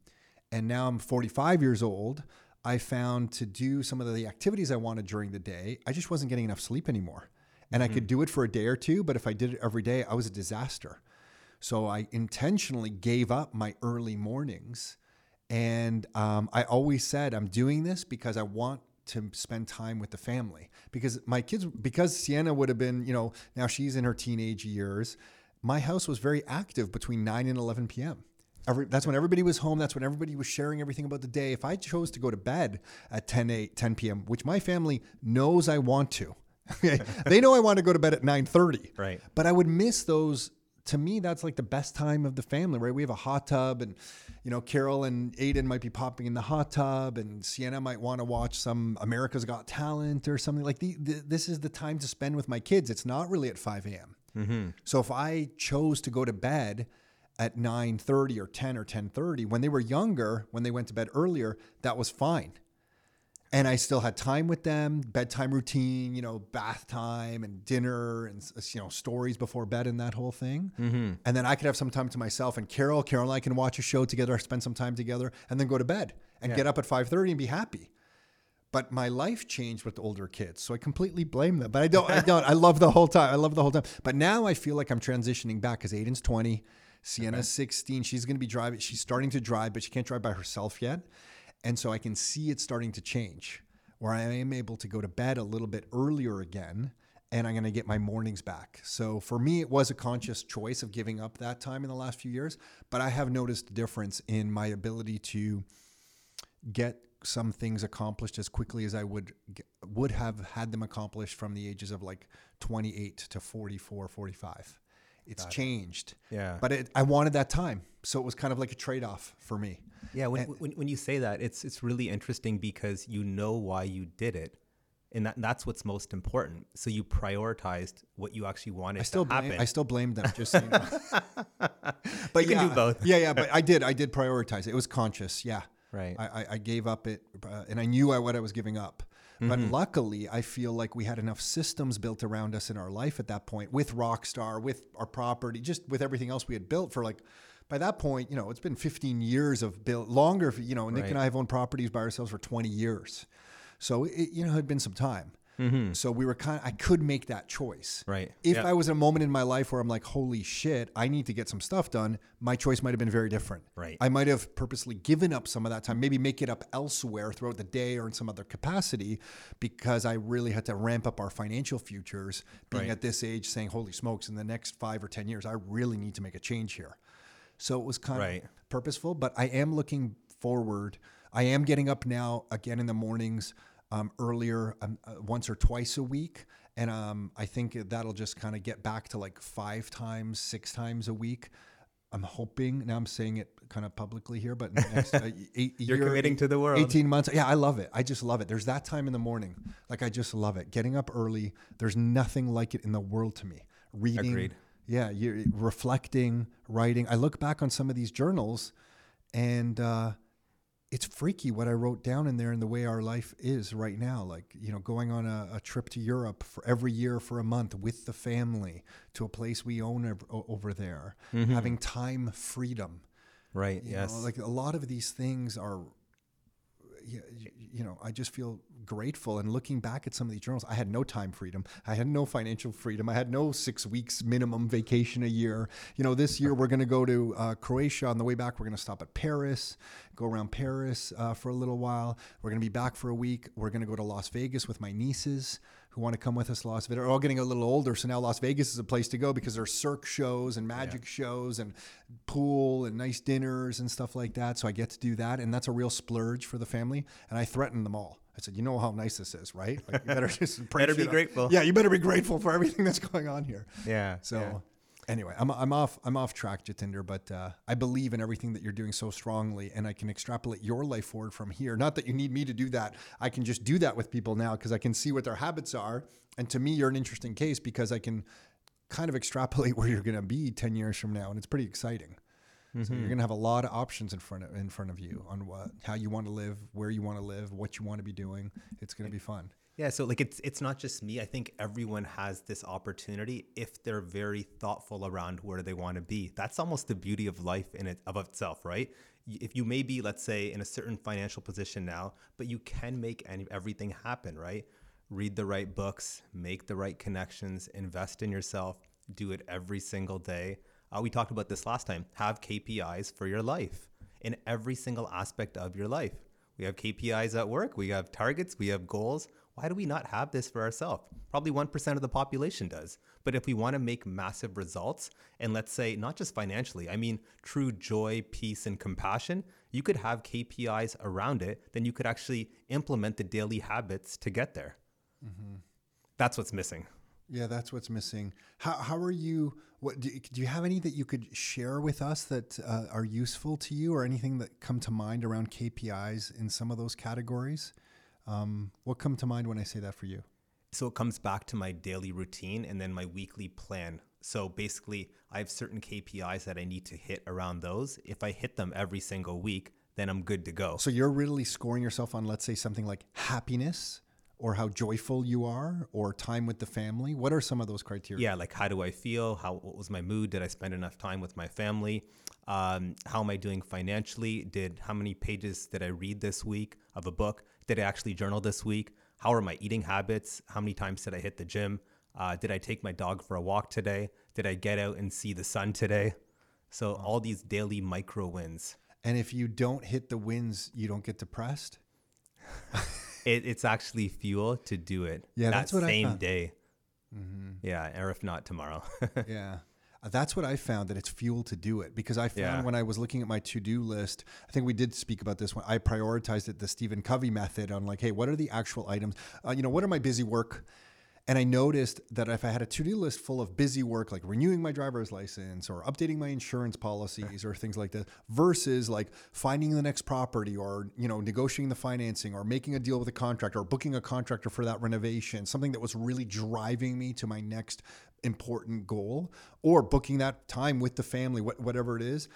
and now i'm 45 years old i found to do some of the activities i wanted during the day i just wasn't getting enough sleep anymore and i could do it for a day or two but if i did it every day i was a disaster so I intentionally gave up my early mornings. And um, I always said, I'm doing this because I want to spend time with the family. Because my kids, because Sienna would have been, you know, now she's in her teenage years, my house was very active between 9 and 11 p.m. Every, that's when everybody was home. That's when everybody was sharing everything about the day. If I chose to go to bed at 10, 8, 10 p.m., which my family knows I want to, okay, they know I want to go to bed at 9.30. Right. But I would miss those to me, that's like the best time of the family, right? We have a hot tub, and you know, Carol and Aiden might be popping in the hot tub, and Sienna might want to watch some America's Got Talent or something like the, the, This is the time to spend with my kids. It's not really at 5 a.m. Mm-hmm. So if I chose to go to bed at 9:30 or 10 or 10:30 when they were younger, when they went to bed earlier, that was fine and I still had time with them, bedtime routine, you know, bath time and dinner and you know stories before bed and that whole thing. Mm-hmm. And then I could have some time to myself and Carol. Carol and I can watch a show together, spend some time together, and then go to bed and get up at five thirty and be happy. But my life changed with the older kids, so I completely blame them. But I don't. I don't. I love the whole time. I love the whole time. But now I feel like I'm transitioning back because Aiden's twenty, Sienna's sixteen. She's going to be driving. She's starting to drive, but she can't drive by herself yet. And so I can see it starting to change where I am able to go to bed a little bit earlier again and I'm going to get my mornings back. So for me, it was a conscious choice of giving up that time in the last few years, but I have noticed a difference in my ability to get some things accomplished as quickly as I would would have had them accomplished from the ages of like 28 to 44, 45. It's changed. Yeah. But it, I wanted that time. So it was kind of like a trade-off for me. Yeah, when, when, when you say that, it's it's really interesting because you know why you did it, and that, that's what's most important. So you prioritized what you actually wanted I still to blame, happen. I still blame them. Just so you know. but You can yeah, do both. Yeah, yeah. But I did. I did prioritize it. It was conscious. Yeah. Right. I, I, I gave up it, uh, and I knew I, what I was giving up. But Mm-hmm. luckily, I feel like we had enough systems built around us in our life at that point, with Rockstar, with our property, just with everything else we had built for like. By that point, you know, it's been 15 years of build longer. You know, Nick Right. and I have owned properties by ourselves for 20 years, so it, you know, it had been some time. Mm-hmm. So we were kind of, I could make that choice. Right. If Yeah. I was in a moment in my life where I'm like, holy shit, I need to get some stuff done, my choice might have been very different. Right. I might have purposely given up some of that time, maybe make it up elsewhere throughout the day or in some other capacity because I really had to ramp up our financial futures being Right. at this age saying, holy smokes, in the next five or 10 years, I really need to make a change here. So it was kind Right. of purposeful, but I am looking forward. I am getting up now again in the mornings um, earlier, um, uh, once or twice a week. And um, I think that'll just kind of get back to like five times, six times a week. I'm hoping, now I'm saying it kind of publicly here, but next uh, eight, You're year, committing to the world. 18 months. Yeah, I love it. I just love it. There's that time in the morning. Like, I just love it. Getting up early, there's nothing like it in the world to me. Reading. Agreed. Yeah, you're reflecting, writing. I look back on some of these journals and uh, it's freaky what I wrote down in there and the way our life is right now. Like, you know, going on a, a trip to Europe for every year for a month with the family to a place we own ev- over there, mm-hmm. having time freedom. Right. You yes. know, like a lot of these things are, you, you know, I just feel grateful. And looking back at some of these journals, I had no time freedom. I had no financial freedom. I had no six weeks minimum vacation a year. You know, this year we're going to go to uh, Croatia. On the way back, we're going to stop at Paris, go around Paris uh, for a little while. We're going to be back for a week. We're going to go to Las Vegas with my nieces who want to come with us to Las Vegas. They're all getting a little older, so now Las Vegas is a place to go because there's Cirque shows and magic shows and pool and nice dinners and stuff like that. So I get to do that, and that's a real splurge for the family. And I threaten them all. I said, "You know how nice this is, right? Like, you better just Better be grateful. Yeah, you better be grateful for everything that's going on here. yeah. So." yeah. Anyway, I'm, I'm off I'm off track, Jatinder, but uh, I believe in everything that you're doing so strongly, and I can extrapolate your life forward from here. Not that you need me to do that; I can just do that with people now because I can see what their habits are. And to me, you're an interesting case because I can kind of extrapolate where you're going to be ten years from now, and it's pretty exciting. So you're mm-hmm. going to have a lot of options in front of in front of you on what how you want to live, where you want to live, what you want to be doing. It's going to be fun. Yeah, so like it's it's not just me. I think everyone has this opportunity if they're very thoughtful around where they want to be. That's almost the beauty of life in it of itself, right? If you may be, let's say, in a certain financial position now, but you can make any, everything happen, right? Read the right books, make the right connections, invest in yourself, do it every single day. Uh, we talked about this last time. Have KPIs for your life in every single aspect of your life. We have KPIs at work, we have targets, we have goals. Why do we not have this for ourselves? Probably 1% of the population does. But if we want to make massive results, and let's say not just financially, I mean true joy, peace, and compassion, you could have KPIs around it, then you could actually implement the daily habits to get there. That's what's missing. Yeah, that's what's missing. How, how are you? What do you, do you have any that you could share with us that uh, are useful to you, or anything that come to mind around KPIs in some of those categories? Um, what come to mind when I say that for you? So it comes back to my daily routine and then my weekly plan. So basically, I have certain KPIs that I need to hit around those. If I hit them every single week, then I'm good to go. So you're really scoring yourself on, let's say, something like happiness, or how joyful you are, or time with the family. What are some of those criteria? yeah, like how do I feel? How what was my mood? Did I spend enough time with my family? Um, how am I doing financially? Did how many pages did I read this week of a book? Did I actually journal this week? How are my eating habits? How many times did I hit the gym? Uh, did I take my dog for a walk today? Did I get out and see the sun today? So all these daily micro wins. And if you don't hit the wins, you don't get depressed. It, it's actually fuel to do it. Yeah, that that's what I same found. day. Yeah, or if not tomorrow. yeah. Uh, That's what I found that it's fuel to do it because I found Yeah. when I was looking at my to do list, I think we did speak about this one. I prioritized it the Stephen Covey method on like, hey, what are the actual items? Uh, you know, what are my busy work? And I noticed that if I had a to do list full of busy work, like renewing my driver's license or updating my insurance policies or things like that, versus like finding the next property or, you know, negotiating the financing or making a deal with a contractor or booking a contractor for that renovation, something that was really driving me to my next important goal or booking that time with the family, what, whatever it is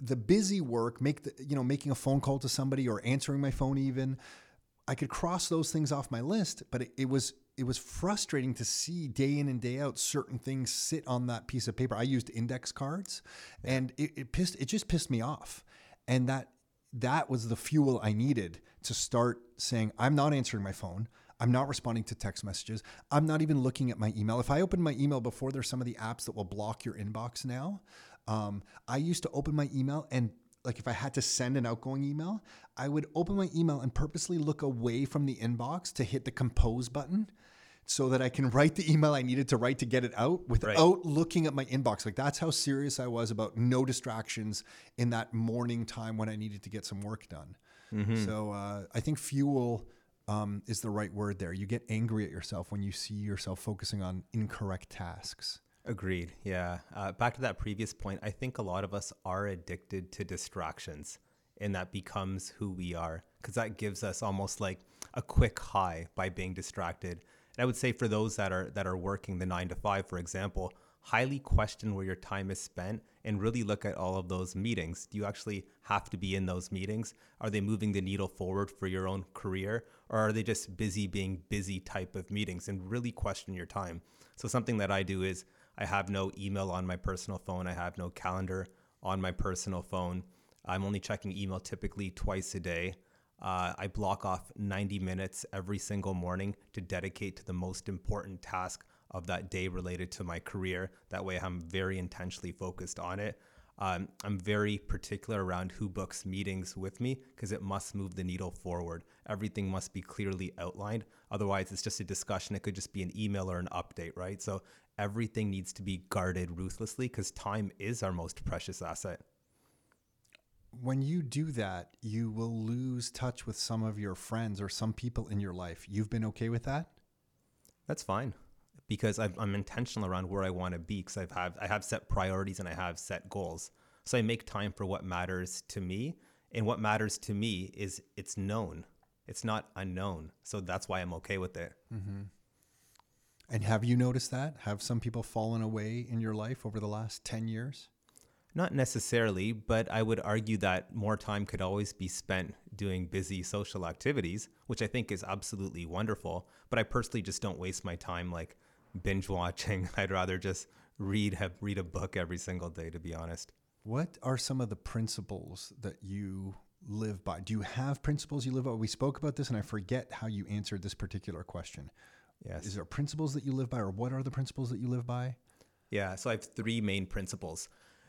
the busy work, make the you know making a phone call to somebody or answering my phone even, I could cross those things off my list, but it, it was it was frustrating to see day in and day out certain things sit on that piece of paper. I used index cards, and it, it pissed it just pissed me off, and that that was the fuel I needed to start saying I'm not answering my phone. I'm not responding to text messages. I'm not even looking at my email. If I open my email before, there's some of the apps that will block your inbox now. Um, I used to open my email and like if I had to send an outgoing email, I would open my email and purposely look away from the inbox to hit the compose button so that I can write the email I needed to write to get it out without right. looking at my inbox. Like that's how serious I was about no distractions in that morning time when I needed to get some work done. Mm-hmm. So uh, I think fuel um, is the right word there. You get angry at yourself when you see yourself focusing on incorrect tasks. Agreed. Yeah. Uh, back to that previous point, I think a lot of us are addicted to distractions, and that becomes who we are because that gives us almost like a quick high by being distracted. And I would say for those that are that are working the nine to five, for example, highly question where your time is spent and really look at all of those meetings. Do you actually have to be in those meetings? Are they moving the needle forward for your own career? Or are they just busy being busy type of meetings and really question your time? So something that I do is I have no email on my personal phone. I have no calendar on my personal phone. I'm only checking email typically twice a day. Uh, I block off 90 minutes every single morning to dedicate to the most important task of that day related to my career. That way, I'm very intentionally focused on it. Um, I'm very particular around who books meetings with me because it must move the needle forward. Everything must be clearly outlined. Otherwise, it's just a discussion. It could just be an email or an update, right? So everything needs to be guarded ruthlessly because time is our most precious asset. When you do that, you will lose touch with some of your friends or some people in your life. You've been okay with that? That's fine because i am intentional around where I want to be because I've have I have set priorities and I have set goals. So I make time for what matters to me, and what matters to me is it's known. It's not unknown. So that's why I'm okay with it. Mm-hmm. And have you noticed that? Have some people fallen away in your life over the last 10 years? Not necessarily, but I would argue that more time could always be spent doing busy social activities, which I think is absolutely wonderful. But I personally just don't waste my time like binge watching. I'd rather just read have read a book every single day to be honest. What are some of the principles that you live by? Do you have principles you live by? We spoke about this and I forget how you answered this particular question. Yes. Is there principles that you live by, or what are the principles that you live by? Yeah, so I have three main principles.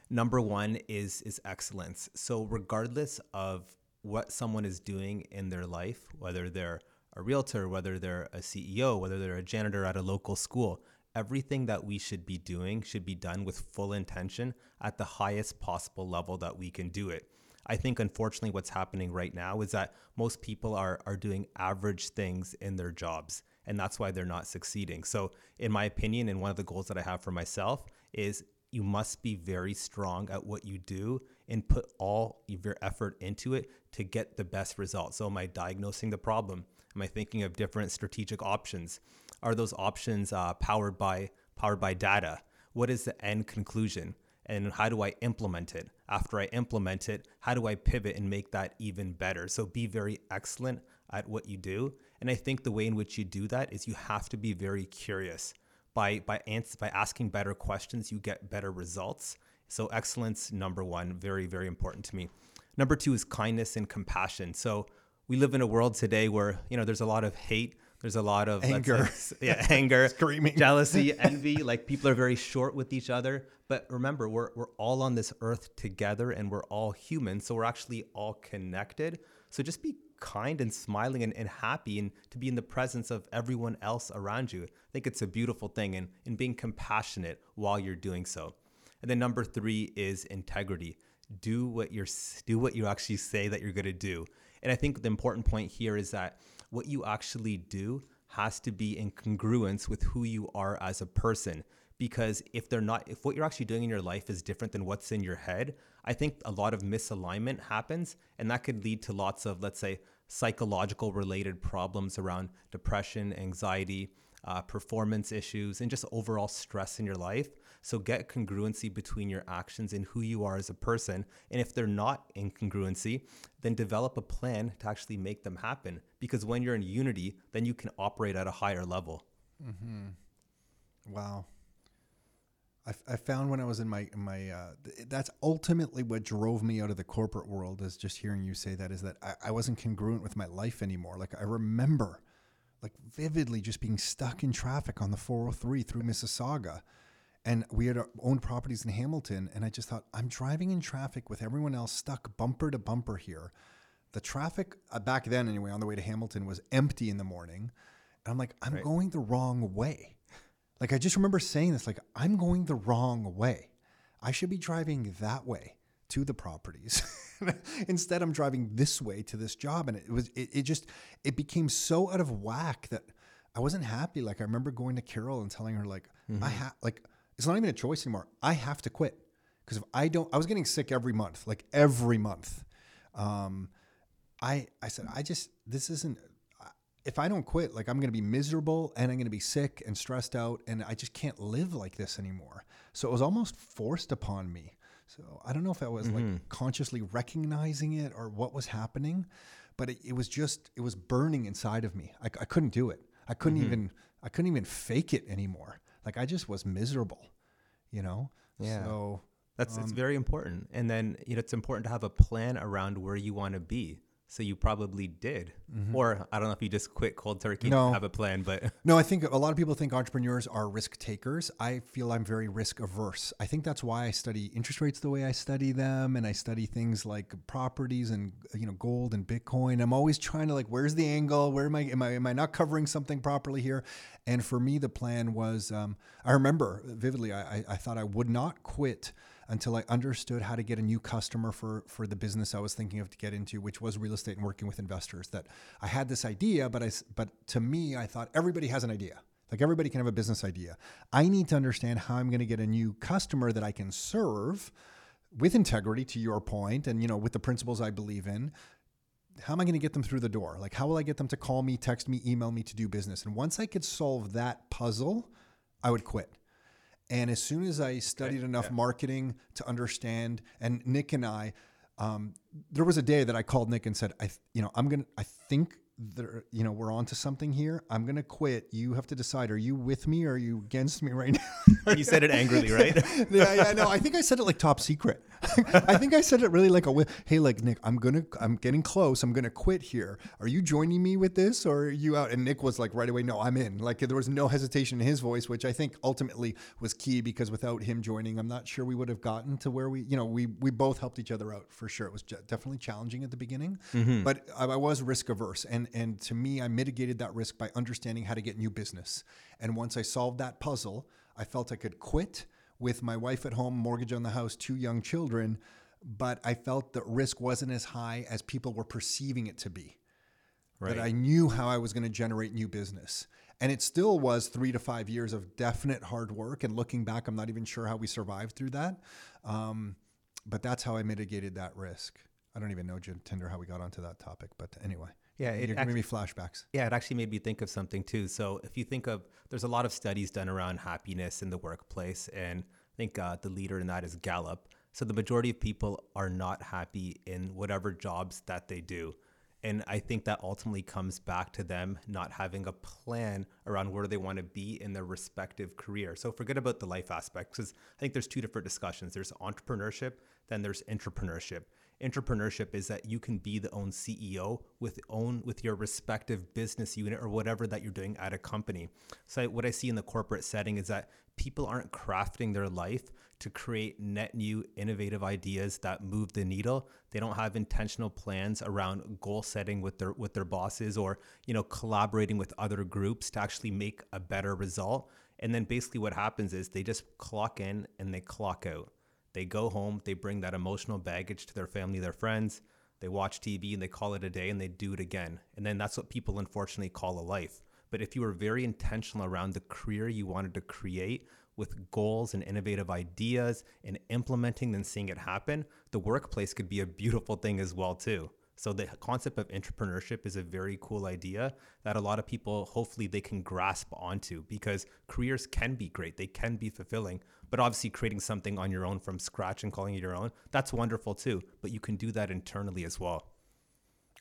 Number one is is excellence. So regardless of what someone is doing in their life, whether they're a realtor, whether they're a CEO, whether they're a janitor at a local school, everything that we should be doing should be done with full intention at the highest possible level that we can do it. I think unfortunately what's happening right now is that most people are are doing average things in their jobs and that's why they're not succeeding. So, in my opinion, and one of the goals that I have for myself is you must be very strong at what you do and put all of your effort into it to get the best results. So, am I diagnosing the problem? Am I thinking of different strategic options? Are those options uh, powered by powered by data? What is the end conclusion? And how do I implement it? After I implement it, how do I pivot and make that even better? So be very excellent at what you do and I think the way in which you do that is you have to be very curious. By by ans- by asking better questions, you get better results. So excellence number 1, very very important to me. Number 2 is kindness and compassion. So we live in a world today where, you know, there's a lot of hate, there's a lot of anger, say, yeah, anger, screaming, jealousy, envy. Like people are very short with each other. But remember, we're we're all on this earth together, and we're all human, so we're actually all connected. So just be kind and smiling and, and happy and to be in the presence of everyone else around you. I think it's a beautiful thing and, and being compassionate while you're doing so. And then number three is integrity. Do what you're do what you actually say that you're gonna do. And I think the important point here is that what you actually do has to be in congruence with who you are as a person because if they're not if what you're actually doing in your life is different than what's in your head i think a lot of misalignment happens and that could lead to lots of let's say psychological related problems around depression anxiety uh, performance issues and just overall stress in your life. So get congruency between your actions and who you are as a person and if they're not in congruency then develop a plan to actually make them happen because when you're in unity then you can operate at a higher level. Mm-hmm. wow I, I found when I was in my my uh, that's ultimately what drove me out of the corporate world is just hearing you say that is that I, I wasn't congruent with my life anymore. Like I remember like vividly just being stuck in traffic on the 403 through Mississauga. And we had owned properties in Hamilton. And I just thought, I'm driving in traffic with everyone else stuck bumper to bumper here. The traffic uh, back then, anyway, on the way to Hamilton was empty in the morning. And I'm like, I'm Right. going the wrong way. Like, I just remember saying this, like, I'm going the wrong way. I should be driving that way to the properties. Instead, I'm driving this way to this job. And it was, it, it just, it became so out of whack that I wasn't happy. Like, I remember going to Carol and telling her, like, I have, like, it's not even a choice anymore. I have to quit. Because if I don't, I was getting sick every month, like every month. Um, I, I said, I just, this isn't, if I don't quit, like I'm going to be miserable and I'm going to be sick and stressed out and I just can't live like this anymore. So it was almost forced upon me. So I don't know if I was like consciously recognizing it or what was happening, but it, it was just, it was burning inside of me. I, I couldn't do it. I couldn't even, I couldn't even fake it anymore. Like I just was miserable, you know? Yeah. So That's Um, it's very important. And then you know it's important to have a plan around where you want to be. So you probably did, or I don't know if you just quit cold turkey Mm-hmm. No. and have a plan, but No, I think a lot of people think entrepreneurs are risk takers. I feel I'm very risk averse. I think that's why I study interest rates the way I study them and I study things like properties and you know gold and Bitcoin. I'm always trying to like where's the angle? Where am I am I am I not covering something properly here? And for me the plan was um, I remember vividly I, I, I thought I would not quit until I understood how to get a new customer for for the business I was thinking of to get into, which was real estate and working with investors. That I had this idea, but I but to me, I thought everybody has an idea. Like everybody can have a business idea. I need to understand how I'm going to get a new customer that I can serve with integrity, to your point, and you know with the principles I believe in. How am I going to get them through the door? Like, how will I get them to call me, text me, email me to do business? And once I could solve that puzzle, I would quit. And as soon as I studied enough marketing to understand, and Nick and I, um, there was a day that I called Nick and said, I, you know, I'm gonna, I think there, you know, we're onto something here. I'm gonna quit. You have to decide: are you with me or are you against me right now? you said it angrily, right? yeah, yeah, no. I think I said it like top secret. I think I said it really like a hey, like Nick, I'm gonna, I'm getting close. I'm gonna quit here. Are you joining me with this or are you out? And Nick was like right away, no, I'm in. Like there was no hesitation in his voice, which I think ultimately was key because without him joining, I'm not sure we would have gotten to where we, you know, we we both helped each other out for sure. It was definitely challenging at the beginning, mm-hmm. but I, I was risk averse, and and to me, I mitigated that risk by understanding how to get new business. And once I solved that puzzle, I felt I could quit with my wife at home, mortgage on the house, two young children, but I felt the risk wasn't as high as people were perceiving it to be. Right. That I knew how I was going to generate new business. And it still was three to five years of definite hard work. And looking back, I'm not even sure how we survived through that. Um, but that's how I mitigated that risk. I don't even know, Jatinder, how we got onto that topic. But anyway, Yeah, it you're giving me flashbacks. Yeah, it actually made me think of something too. So if you think of, there's a lot of studies done around happiness in the workplace, and I think uh, the leader in that is Gallup. So the majority of people are not happy in whatever jobs that they do. And I think that ultimately comes back to them not having a plan around where they want to be in their respective career. So forget about the life aspect because I think there's two different discussions. There's entrepreneurship, then there's entrepreneurship. Intrapreneurship is that you can be the own CEO with own with your respective business unit or whatever that you're doing at a company. So what I see in the corporate setting is that people aren't crafting their life to create net new innovative ideas that move the needle. They don't have intentional plans around goal setting with their with their bosses or, you know, collaborating with other groups to actually make a better result. And then basically what happens is they just clock in and they clock out. They go home, they bring that emotional baggage to their family, their friends. They watch TV and they call it a day and they do it again. And then that's what people unfortunately call a life. But if you were very intentional around the career you wanted to create with goals and innovative ideas and implementing and seeing it happen, the workplace could be a beautiful thing as well too. So the concept of intrapreneurship is a very cool idea that a lot of people hopefully they can grasp onto because careers can be great, they can be fulfilling, but obviously creating something on your own from scratch and calling it your own, that's wonderful too, but you can do that internally as well.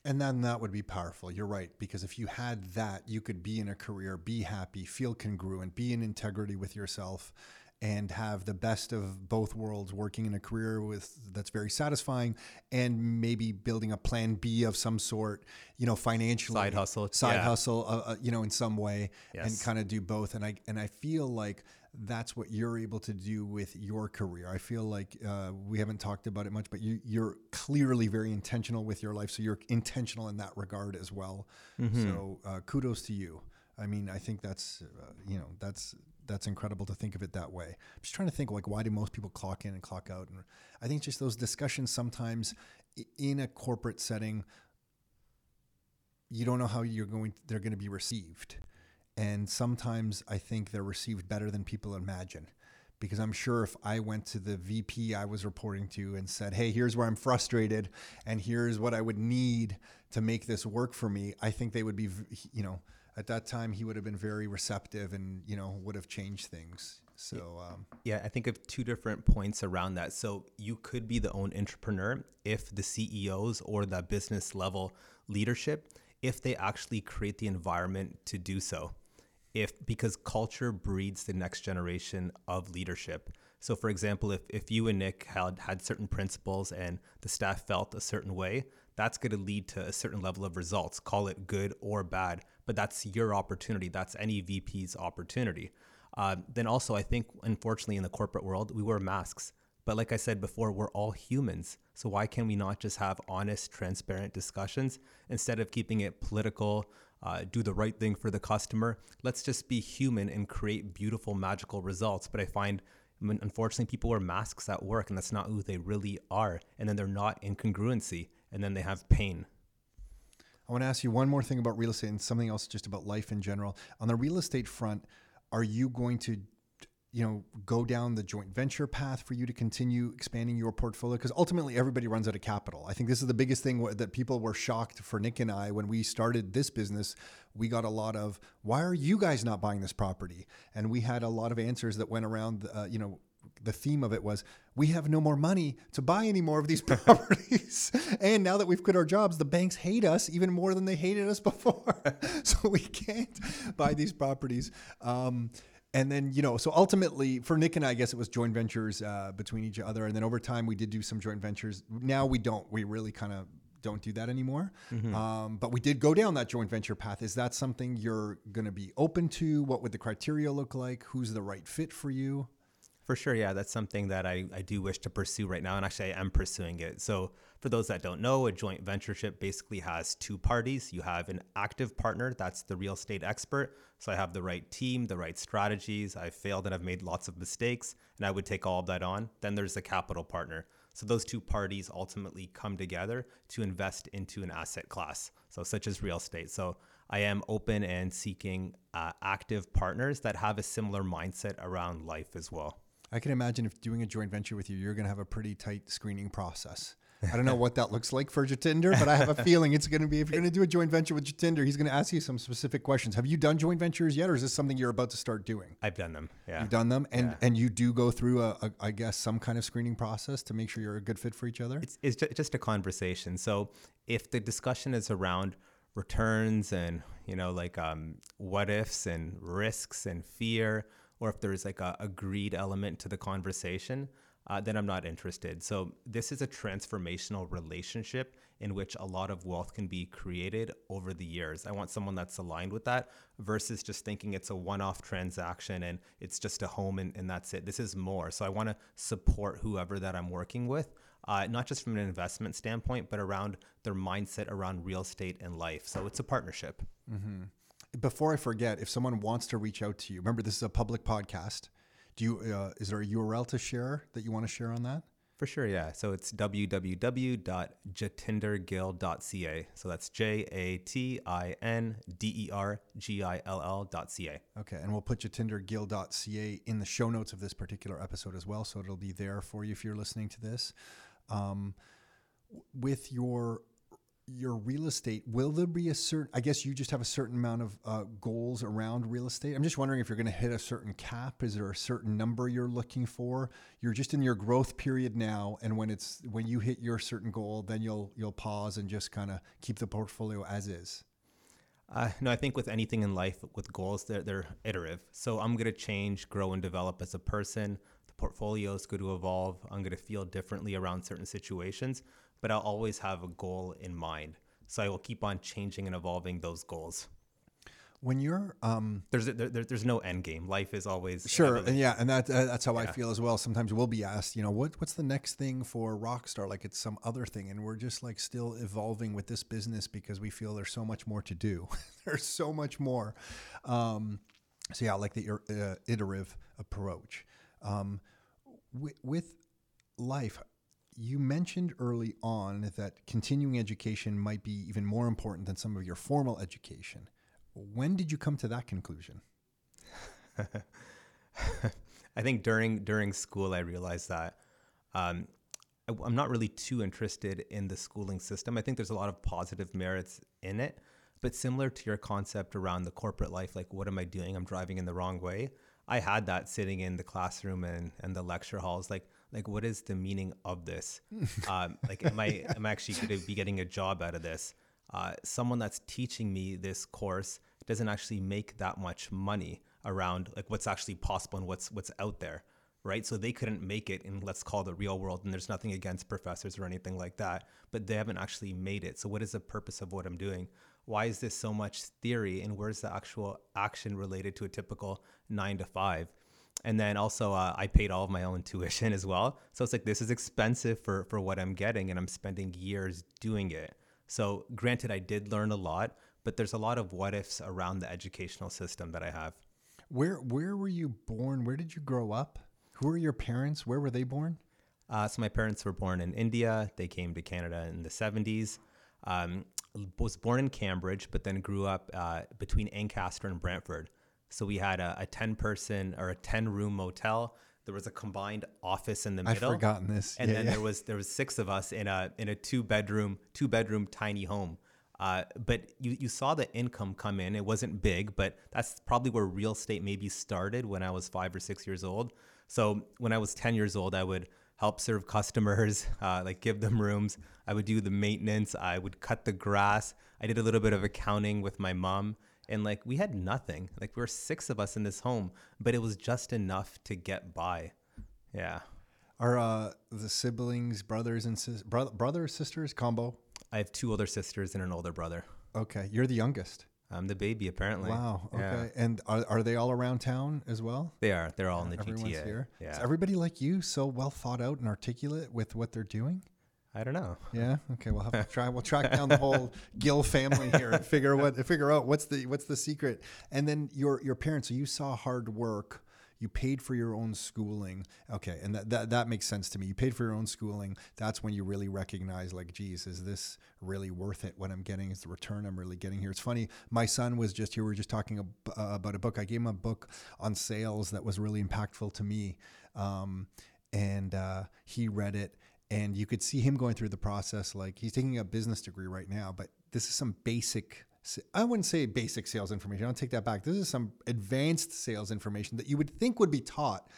And then that would be powerful. You're right. Because if you had that, you could be in a career, be happy, feel congruent, be in integrity with yourself, and have the best of both worlds working in a career with that's very satisfying and maybe building a plan B of some sort, you know, financially Side hustle, side yeah. hustle, uh, uh, you know, in some way and kind of do both. And I, and I feel like that's what you're able to do with your career. I feel like uh, we haven't talked about it much, but you, you're clearly very intentional with your life. So you're intentional in that regard as well. So uh, kudos to you. I mean, I think that's, uh, you know, that's, that's incredible to think of it that way. I'm just trying to think like, why do most people clock in and clock out? And I think just those discussions sometimes in a corporate setting, you don't know how you're going they're going to be received and sometimes i think they're received better than people imagine because i'm sure if i went to the vp i was reporting to and said hey here's where i'm frustrated and here's what i would need to make this work for me i think they would be you know at that time he would have been very receptive and you know would have changed things so um, Yeah, I think of two different points around that. So you could be the own entrepreneur if the CEOs or the business level leadership, if they actually create the environment to do so. If because culture breeds the next generation of leadership. So for example, if, if you and Nick had had certain principles and the staff felt a certain way, that's going to lead to a certain level of results, call it good or bad, but that's your opportunity. That's any VP's opportunity. Uh, then also, I think, unfortunately, in the corporate world, we wear masks. But like I said before, we're all humans. So why can we not just have honest, transparent discussions instead of keeping it political, uh, do the right thing for the customer? Let's just be human and create beautiful, magical results. But I find, unfortunately, people wear masks at work, and that's not who they really are. And then they're not in congruency, and then they have pain. I want to ask you one more thing about real estate and something else just about life in general. On the real estate front, are you going to you know go down the joint venture path for you to continue expanding your portfolio? Because ultimately everybody runs out of capital. I think this is the biggest thing that people were shocked for nick and i when we started this business. We got a lot of why are you guys not buying this property? And we had a lot of answers that went around uh, you know the theme of it was we have no more money to buy any more of these properties. and now that we've quit our jobs, the banks hate us even more than they hated us before. so we can't buy these properties. Um, and then, you know, so ultimately for Nick and I, I guess it was joint ventures uh, between each other. And then over time, we did do some joint ventures. Now we don't. We really kind of don't do that anymore. Um, but we did go down that joint venture path. Is that something you're going to be open to? What would the criteria look like? Who's the right fit for you? For sure, yeah, that's something that I, I do wish to pursue right now, and actually I am pursuing it. So, for those that don't know, a joint ventureship basically has two parties. You have an active partner, that's the real estate expert. So, I have the right team, the right strategies. I've failed and I've made lots of mistakes, and I would take all of that on. Then there's the capital partner. So, those two parties ultimately come together to invest into an asset class, so such as real estate. So, I am open and seeking uh, active partners that have a similar mindset around life as well. I can imagine if doing a joint venture with you, you're going to have a pretty tight screening process. I don't know what that looks like for Jatinder, but I have a feeling it's going to be if you're going to do a joint venture with Jatinder, he's going to ask you some specific questions. Have you done joint ventures yet, or is this something you're about to start doing? I've done them. Yeah. You've done them, and and you do go through a, a, I guess, some kind of screening process to make sure you're a good fit for each other. it's, it's just a conversation. So if the discussion is around returns and you know like um, what ifs and risks and fear, or if there's like a, a greed element to the conversation, uh, then I'm not interested. So this is a transformational relationship in which a lot of wealth can be created over the years. I want someone that's aligned with that versus just thinking it's a one-off transaction and it's just a home and, and that's it. This is more. So I want to support whoever that I'm working with, uh, not just from an investment standpoint, but around their mindset around real estate and life. So it's a partnership. Before I forget, if someone wants to reach out to you, remember this is a public podcast. Do you uh, is there a URL to share that you want to share on that? For sure, yeah. So it's www.jatindergill.ca. So that's J A T I N D E R G I L L.ca. Okay, and we'll put jatindergill.ca in the show notes of this particular episode as well, so it'll be there for you if you're listening to this. Um, with your your real estate, will there be a certain? I guess you just have a certain amount of uh, goals around real estate. I'm just wondering if you're going to hit a certain cap. Is there a certain number you're looking for? You're just in your growth period now, and when it's when you hit your certain goal, then you'll you'll pause and just kind of keep the portfolio as is. Uh, no, I think with anything in life, with goals, they're, they're iterative. So I'm going to change, grow, and develop as a person. Portfolio is going to evolve. I'm going to feel differently around certain situations, but I'll always have a goal in mind. So I will keep on changing and evolving those goals. When you're um, There's there, there- there's no end game. Life is always Sure, and yeah, and that uh, that's how I feel as well. Sometimes we'll be asked, you know, what what's the next thing for Rockstar? Like it's some other thing, and we're just like still evolving with this business because we feel there's so much more to do. there's so much more. Um, so yeah, I like the uh, iterative approach. Um, with, with life, you mentioned early on that continuing education might be even more important than some of your formal education. When did you come to that conclusion? I think during during school, I realized that um, I, am not really too interested in the schooling system. I think there's a lot of positive merits in it, but similar to your concept around the corporate life, like what am I doing? I'm driving in the wrong way. I had that sitting in the classroom and, and the lecture halls, like like what is the meaning of this? um, like am I am I actually going to be getting a job out of this? Uh, someone that's teaching me this course doesn't actually make that much money around like what's actually possible and what's what's out there right so they couldn't make it in let's call the real world and there's nothing against professors or anything like that but they haven't actually made it so what is the purpose of what i'm doing why is this so much theory and where's the actual action related to a typical nine to five and then also uh, i paid all of my own tuition as well so it's like this is expensive for for what i'm getting and i'm spending years doing it so granted i did learn a lot but there's a lot of what ifs around the educational system that i have Where where were you born? Where did you grow up? Who are your parents? Where were they born? Uh, so my parents were born in India. They came to Canada in the 70s. Um, was born in Cambridge, but then grew up uh, between Ancaster and Brantford. So we had a, a 10 person or a 10 room motel. There was a combined office in the middle. I've forgotten this. And Yeah, then yeah. there was there was six of us in a in a two bedroom two bedroom tiny home. Uh, but you, you saw the income come in. It wasn't big, but that's probably where real estate maybe started when I was five or six years old. So when I was 10 years old, I would help serve customers, uh, like give them rooms. I would do the maintenance. I would cut the grass. I did a little bit of accounting with my mom. And like we had nothing. Like we were six of us in this home, but it was just enough to get by. Yeah. Are uh, the siblings, brothers and sis- brother, brothers, sisters combo? I have two older sisters and an older brother. Okay, you're the youngest. I'm the baby, apparently. Wow. Okay, Yeah. and are, are they all around town as well? They are. They're all in the Everyone's GTA. here. Yeah. Is everybody like you so well thought out and articulate with what they're doing? I don't know. Yeah. Okay. We'll have to try. We'll track down the whole Gill family here and figure what figure out what's the what's the secret. And then your your parents. So you saw hard work. You paid for your own schooling. Okay, and that, that that makes sense to me. You paid for your own schooling. That's when you really recognize, like, geez, is this really worth it? What I'm getting is the return I'm really getting here. It's funny. My son was just here. We were just talking uh, about a book. I gave him a book on sales that was really impactful to me, um, and uh, he read it and you could see him going through the process like he's taking a business degree right now but this is some basic i wouldn't say basic sales information i'll take that back. This is some advanced sales information that you would think would be taught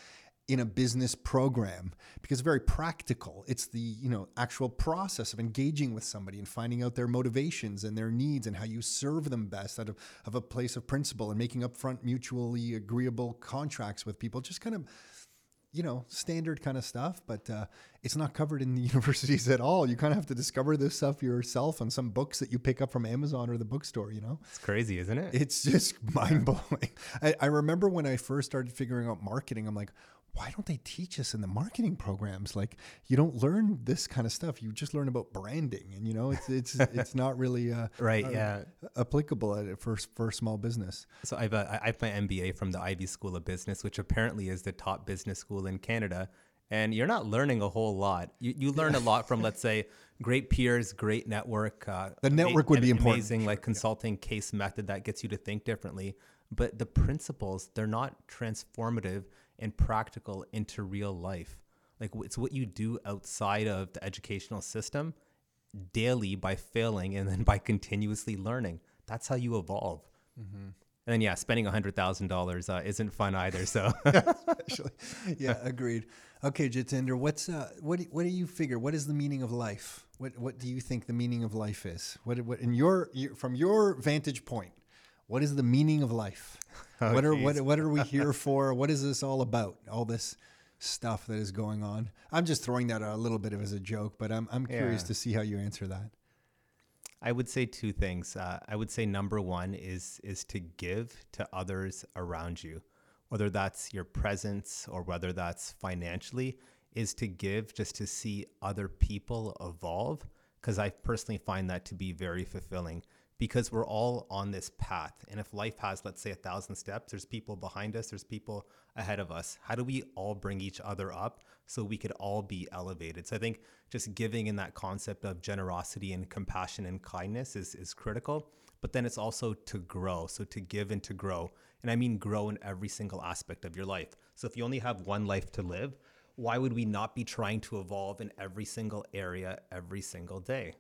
in a business program because very practical. It's the you know actual process of engaging with somebody and finding out their motivations and their needs and how you serve them best out of, of a place of principle and making upfront mutually agreeable contracts with people. Just kind of you know, standard kind of stuff, but uh, it's not covered in the universities at all. You kind of have to discover this stuff yourself on some books that you pick up from Amazon or the bookstore, you know? It's crazy, isn't it? It's just mind blowing. I, I remember when I first started figuring out marketing, I'm like, why don't they teach us in the marketing programs? Like, you don't learn this kind of stuff. You just learn about branding, and you know, it's it's it's not really uh, right. uh, Yeah. applicable at it for for a small business. So I've uh, I have my MBA from the Ivey School of Business, which apparently is the top business school in Canada. And you're not learning a whole lot. You, you learn a lot from, let's say, great peers, great network. Uh, The network would be an important. Amazing, like consulting case method that gets you to think differently. But the principles, they're not transformative and practical into real life. Like it's what you do outside of the educational system daily by failing and then by continuously learning. That's how you evolve. And then yeah, spending hundred thousand dollars uh, isn't fun either. So yeah, agreed. Okay, Jatinder, what's uh, what do, what do you figure? What is the meaning of life? What what do you think the meaning of life is? What what in your, your from your vantage point? what is the meaning of life? Oh, what are what, geez. what are we here for? What is this all about? All this stuff that is going on. I'm just throwing that out a little bit of as a joke, but I'm I'm curious Yeah. to see how you answer that. I would say two things. Uh, I would say number one is is to give to others around you, whether that's your presence or whether that's financially, is to give just to see other people evolve. Because I personally find that to be very fulfilling. Because we're all on this path, and if life has, let's say, a thousand steps, there's people behind us, there's people ahead of us. How do we all bring each other up so we could all be elevated? So I think just giving in that concept of generosity and compassion and kindness is, is critical. But then it's also to grow. So to give and to grow. And I mean grow in every single aspect of your life. So if you only have one life to live, why would we not be trying to evolve in every single area every single day?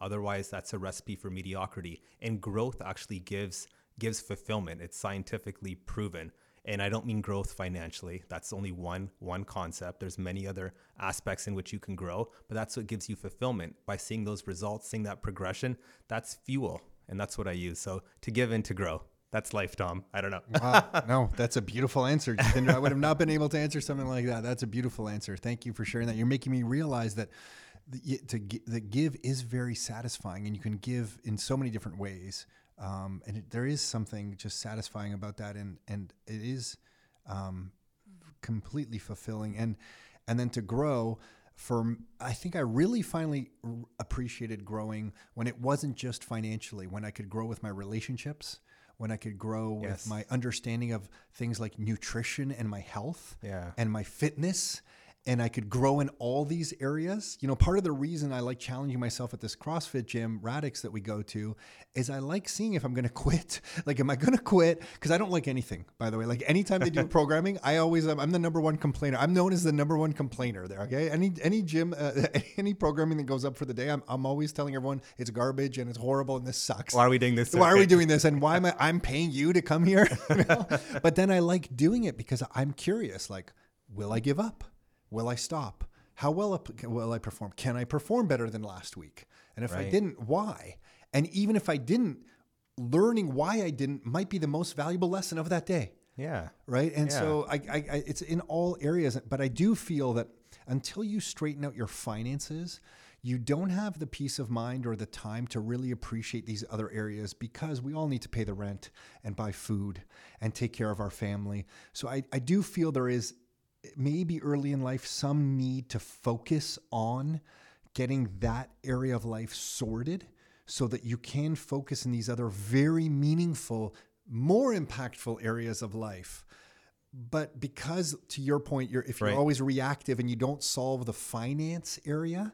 Otherwise, that's a recipe for mediocrity. And growth actually gives gives fulfillment. It's scientifically proven. And I don't mean growth financially. That's only one one concept. There's many other aspects in which you can grow, but that's what gives you fulfillment by seeing those results, seeing that progression. That's fuel, and that's what I use. So to give and to grow. That's life, Tom. I don't know. Wow, no, that's a beautiful answer, I would have not been able to answer something like that. That's a beautiful answer. Thank you for sharing that. You're making me realize that the, to the give is very satisfying, and you can give in so many different ways. Um, and it, there is something just satisfying about that, and and it is um, completely fulfilling. And and then to grow. For I think I really finally r- appreciated growing when it wasn't just financially, when I could grow with my relationships, when I could grow with Yes. my understanding of things like nutrition and my health Yeah. and my fitness and I could grow in all these areas. You know, part of the reason I like challenging myself at this CrossFit gym, Radix, that we go to, is I like seeing if I'm going to quit. Like, am I going to quit? Because I don't like anything, by the way. Like, anytime they do programming, I always, I'm the number one complainer. I'm known as the number one complainer there, okay? Any any gym, uh, any programming that goes up for the day, I'm, I'm always telling everyone it's garbage and it's horrible and this sucks. Why are we doing this? Why are we doing this? And why am I? I'm paying you to come here. you know? But then I like doing it because I'm curious. Like, will I give up? Will I stop? How well will I perform? Can I perform better than last week? And if I didn't, why? And even if I didn't, learning why I didn't might be the most valuable lesson of that day Yeah. right? And Yeah. so I, I, I, it's in all areas. But I do feel that until you straighten out your finances, you don't have the peace of mind or the time to really appreciate these other areas because we all need to pay the rent and buy food and take care of our family. So I, I do feel there is maybe early in life some need to focus on getting that area of life sorted so that you can focus in these other very meaningful, more impactful areas of life. But because, to your point, you're, if you're Right. always reactive and you don't solve the finance area,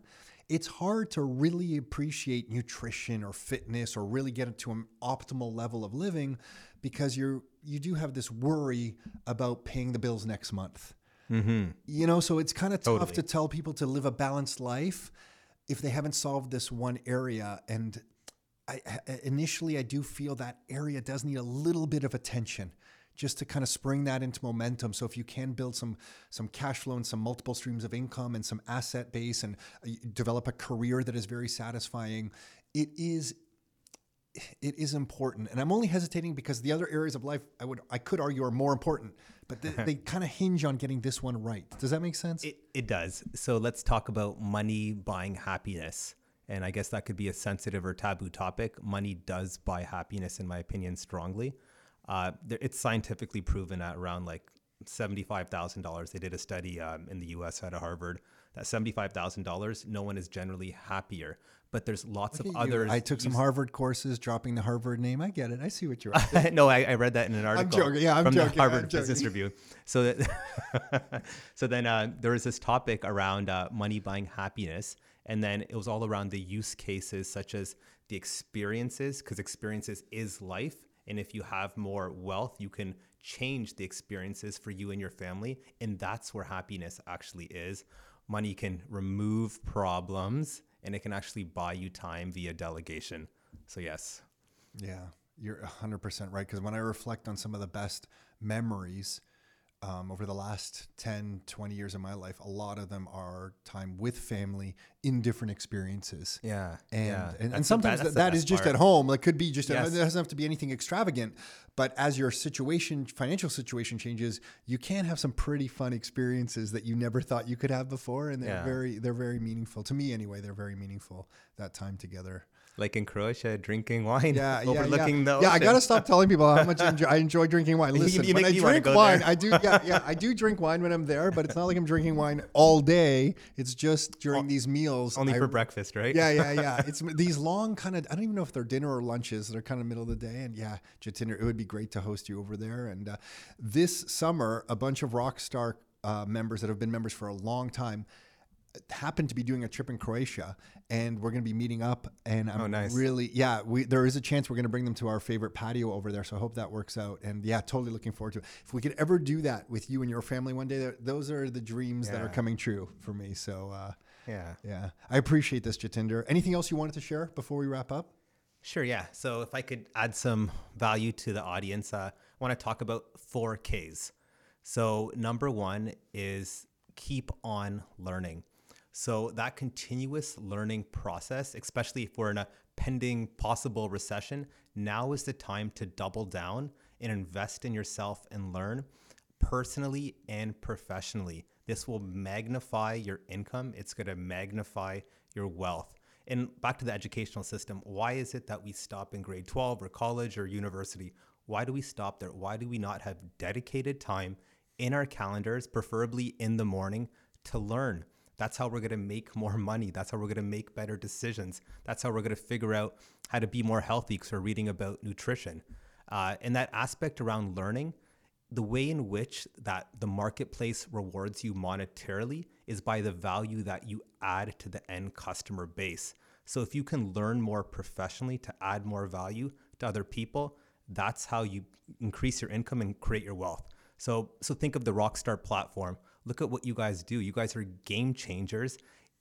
it's hard to really appreciate nutrition or fitness or really get it to an optimal level of living because you're you do have this worry about paying the bills next month. You know, so it's kind of tough Totally. to tell people to live a balanced life if they haven't solved this one area. And I, I- initially, I do feel that area does need a little bit of attention just to kind of spring that into momentum. So if you can build some some cash flow and some multiple streams of income and some asset base and uh, develop a career that is very satisfying, it is it is important and i'm only hesitating because the other areas of life i would i could argue are more important but they, they kind of hinge on getting this one right does that make sense It, it does. So let's talk about money buying happiness. And I guess that could be a sensitive or taboo topic. Money does buy happiness, in my opinion, strongly. Uh, there, it's scientifically proven at around like $75,000. They did a study um, in the US out of Harvard that $75,000, no one is generally happier. But there's lots of you. others. i took some harvard courses dropping the harvard name i get it i see what you're saying. no, I, I read that in an article. I'm joking. Yeah, I'm from joking. the Harvard Business. Review. So that, so then uh, there was this topic around uh, money buying happiness, and then it was all around the use cases such as the experiences, because experiences is life, and if you have more wealth, you can change the experiences for you and your family, and that's where happiness actually is. Money can remove problems, and it can actually buy you time via delegation. So yes. Yeah, you're 100% right. Because when I reflect on some of the best memories um, over the last 10, 20 years of my life, a lot of them are time with family in different experiences. Yeah, And, yeah. and, and sometimes that, that is just part. at home. Like could be just, Yes. it doesn't have to be anything extravagant, but as your situation, financial situation changes, you can have some pretty fun experiences that you never thought you could have before. And they're Yeah. very, they're very meaningful to me anyway. They're very meaningful that time together. Like in Croatia, drinking wine, Yeah, yeah, overlooking yeah. the Yeah, I gotta stop telling people how much I enjoy, I enjoy drinking wine. Listen, you when I drink wine, there. I do. Yeah, yeah, I do drink wine when I'm there, but it's not like I'm drinking wine all day. It's just during these meals. Only I- for breakfast, right? Yeah, yeah, yeah. It's these long kind of. I don't even know if they're dinner or lunches. They're kind of middle of the day. And yeah, Jatinder, it would be great to host you over there. And uh, this summer, a bunch of Rockstar uh, members that have been members for a long time happened to be doing a trip in Croatia, and we're going to be meeting up. And I'm Oh, nice. really, yeah, we there is a chance we're going to bring them to our favorite patio over there. So I hope that works out. And yeah, totally looking forward to it. If we could ever do that with you and your family one day, those are the dreams that are coming true for me. So. Uh, yeah. yeah, I appreciate this, Jatinder. Anything else you wanted to share before we wrap up? Sure, yeah. So if I could add some value to the audience, uh, I want to talk about four Ks. So number one is keep on learning. So that continuous learning process, especially if we're in a pending possible recession, now is the time to double down and invest in yourself and learn personally and professionally. This will magnify your income. It's going to magnify your wealth. And back to the educational system, why is it that we stop in grade 12 or college or university? Why do we stop there? Why do we not have dedicated time in our calendars, preferably in the morning, to learn? That's how we're going to make more money. That's how we're going to make better decisions. That's how we're going to figure out how to be more healthy because we're reading about nutrition. Uh, and that aspect around learning, the way in which that the marketplace rewards you monetarily is by the value that you add to the end customer base. So if you can learn more professionally to add more value to other people, that's how you increase your income and create your wealth. So so think of the Rockstar platform. Look at what you guys do. You guys are game changers.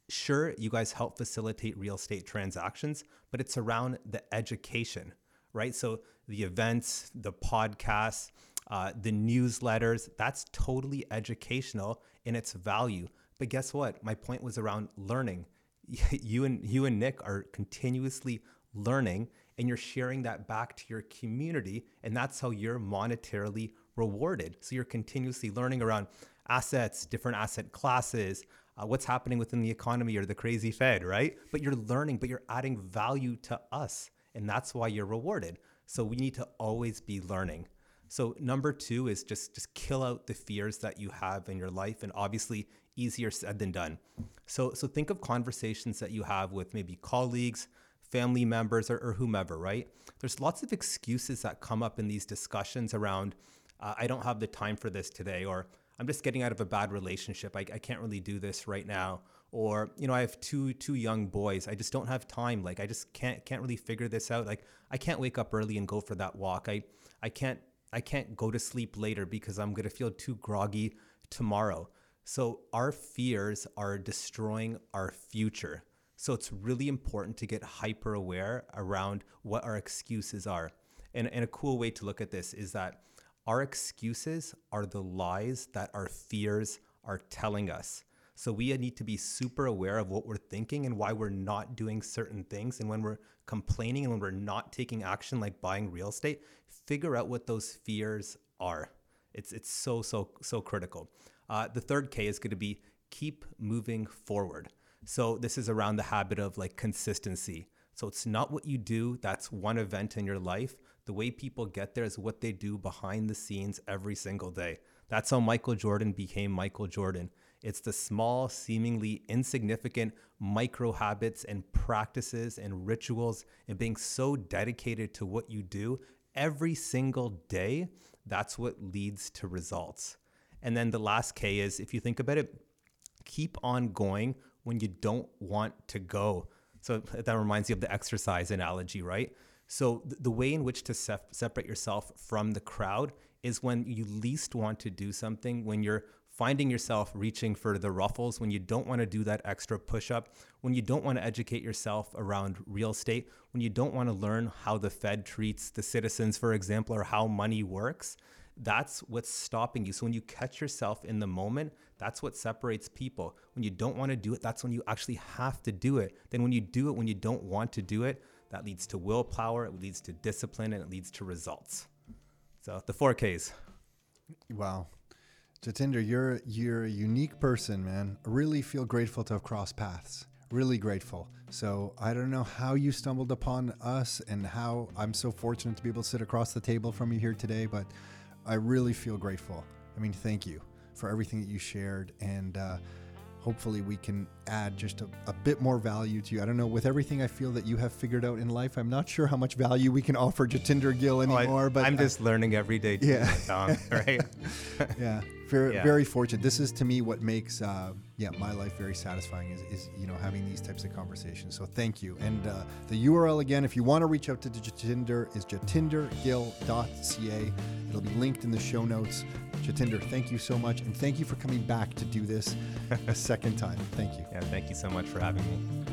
Sure, you guys help facilitate real estate transactions, but it's around the education, right? So the events, the podcasts, uh, the newsletters, that's totally educational in its value. But guess what? My point was around learning. You and you and Nick are continuously learning and you're sharing that back to your community and that's how you're monetarily rewarded. So you're continuously learning around assets, different asset classes, uh, what's happening within the economy or the crazy Fed, right? But you're learning, but you're adding value to us and that's why you're rewarded. So we need to always be learning. So number two is just just kill out the fears that you have in your life, and obviously easier said than done. So so think of conversations that you have with maybe colleagues, family members, or, or whomever. Right? There's lots of excuses that come up in these discussions around. Uh, I don't have the time for this today, or I'm just getting out of a bad relationship. I, I can't really do this right now. Or you know, I have two two young boys. I just don't have time. Like I just can't can't really figure this out. Like I can't wake up early and go for that walk. I I can't I can't go to sleep later because I'm to feel too groggy tomorrow. So our fears are destroying our future. So it's really important to get hyper aware around what our excuses are. And, and a cool way to look at this is that our excuses are the lies that our fears are telling us. So we need to be super aware of what we're thinking and why we're not doing certain things. And when we're complaining and when we're not taking action, like buying real estate, figure out what those fears are. It's it's so so so critical. Uh, the third K is going to be keep moving forward. So this is around the habit of like consistency. So it's not what you do. That's one event in your life. The way people get there is what they do behind the scenes every single day. That's how Michael Jordan became Michael Jordan. It's the small, seemingly insignificant micro habits and practices and rituals and being so dedicated to what you do every single day. That's what leads to results. And then the last K is if you think about it, keep on going when you don't want to go. So that reminds you of the exercise analogy, right? So th- the way in which to separate yourself from the crowd is when you least want to do something, when you're finding yourself reaching for the ruffles, when you don't want to do that extra push up, when you don't want to educate yourself around real estate, when you don't want to learn how the Fed treats the citizens, for example, or how money works, That's what's stopping you. So when you catch yourself in the moment, that's what separates people. When you don't want to do it, that's when you actually have to do it. Then when you do it when you don't want to do it, that leads to willpower, it leads to discipline, and it leads to results. So the four Ks. Wow. Jatinder, you're you're a unique person, man. Really feel grateful to have crossed paths. Really grateful. So I don't know how you stumbled upon us and how I'm so fortunate to be able to sit across the table from you here today, but I really feel grateful. I mean, thank you for everything that you shared and uh, hopefully we can add just a, a, bit more value to you. I don't know, with everything I feel that you have figured out in life, I'm not sure how much value we can offer Jatinder Gill anymore. Oh, I, but I'm just learning every day. Too, yeah. Right? yeah. Very, yeah. very fortunate. This is to me what makes uh, yeah my life very satisfying is, is you know having these types of conversations. So thank you. And uh, the URL again, if you want to reach out to Jatinder, is jatindergill.ca. It'll be linked in the show notes. Jatinder, thank you so much, and thank you for coming back to do this a second time. Thank you. Yeah, thank you so much for having me.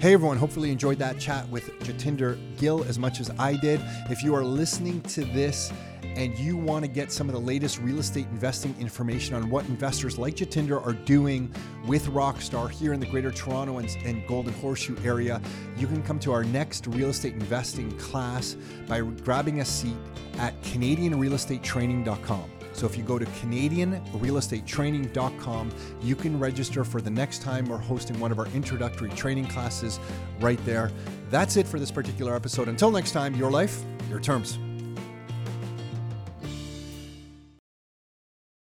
Hey everyone, hopefully you enjoyed that chat with Jatinder Gill as much as I did. If you are listening to this and you want to get some of the latest real estate investing information on what investors like Jatinder are doing with Rockstar here in the Greater Toronto and, and, Golden Horseshoe area, you can come to our next real estate investing class by grabbing a seat at CanadianRealEstateTraining.com. So if you go to CanadianRealEstateTraining.com, you can register for the next time we're hosting one of our introductory training classes right there. That's it for this particular episode. Until next time, your life, your terms.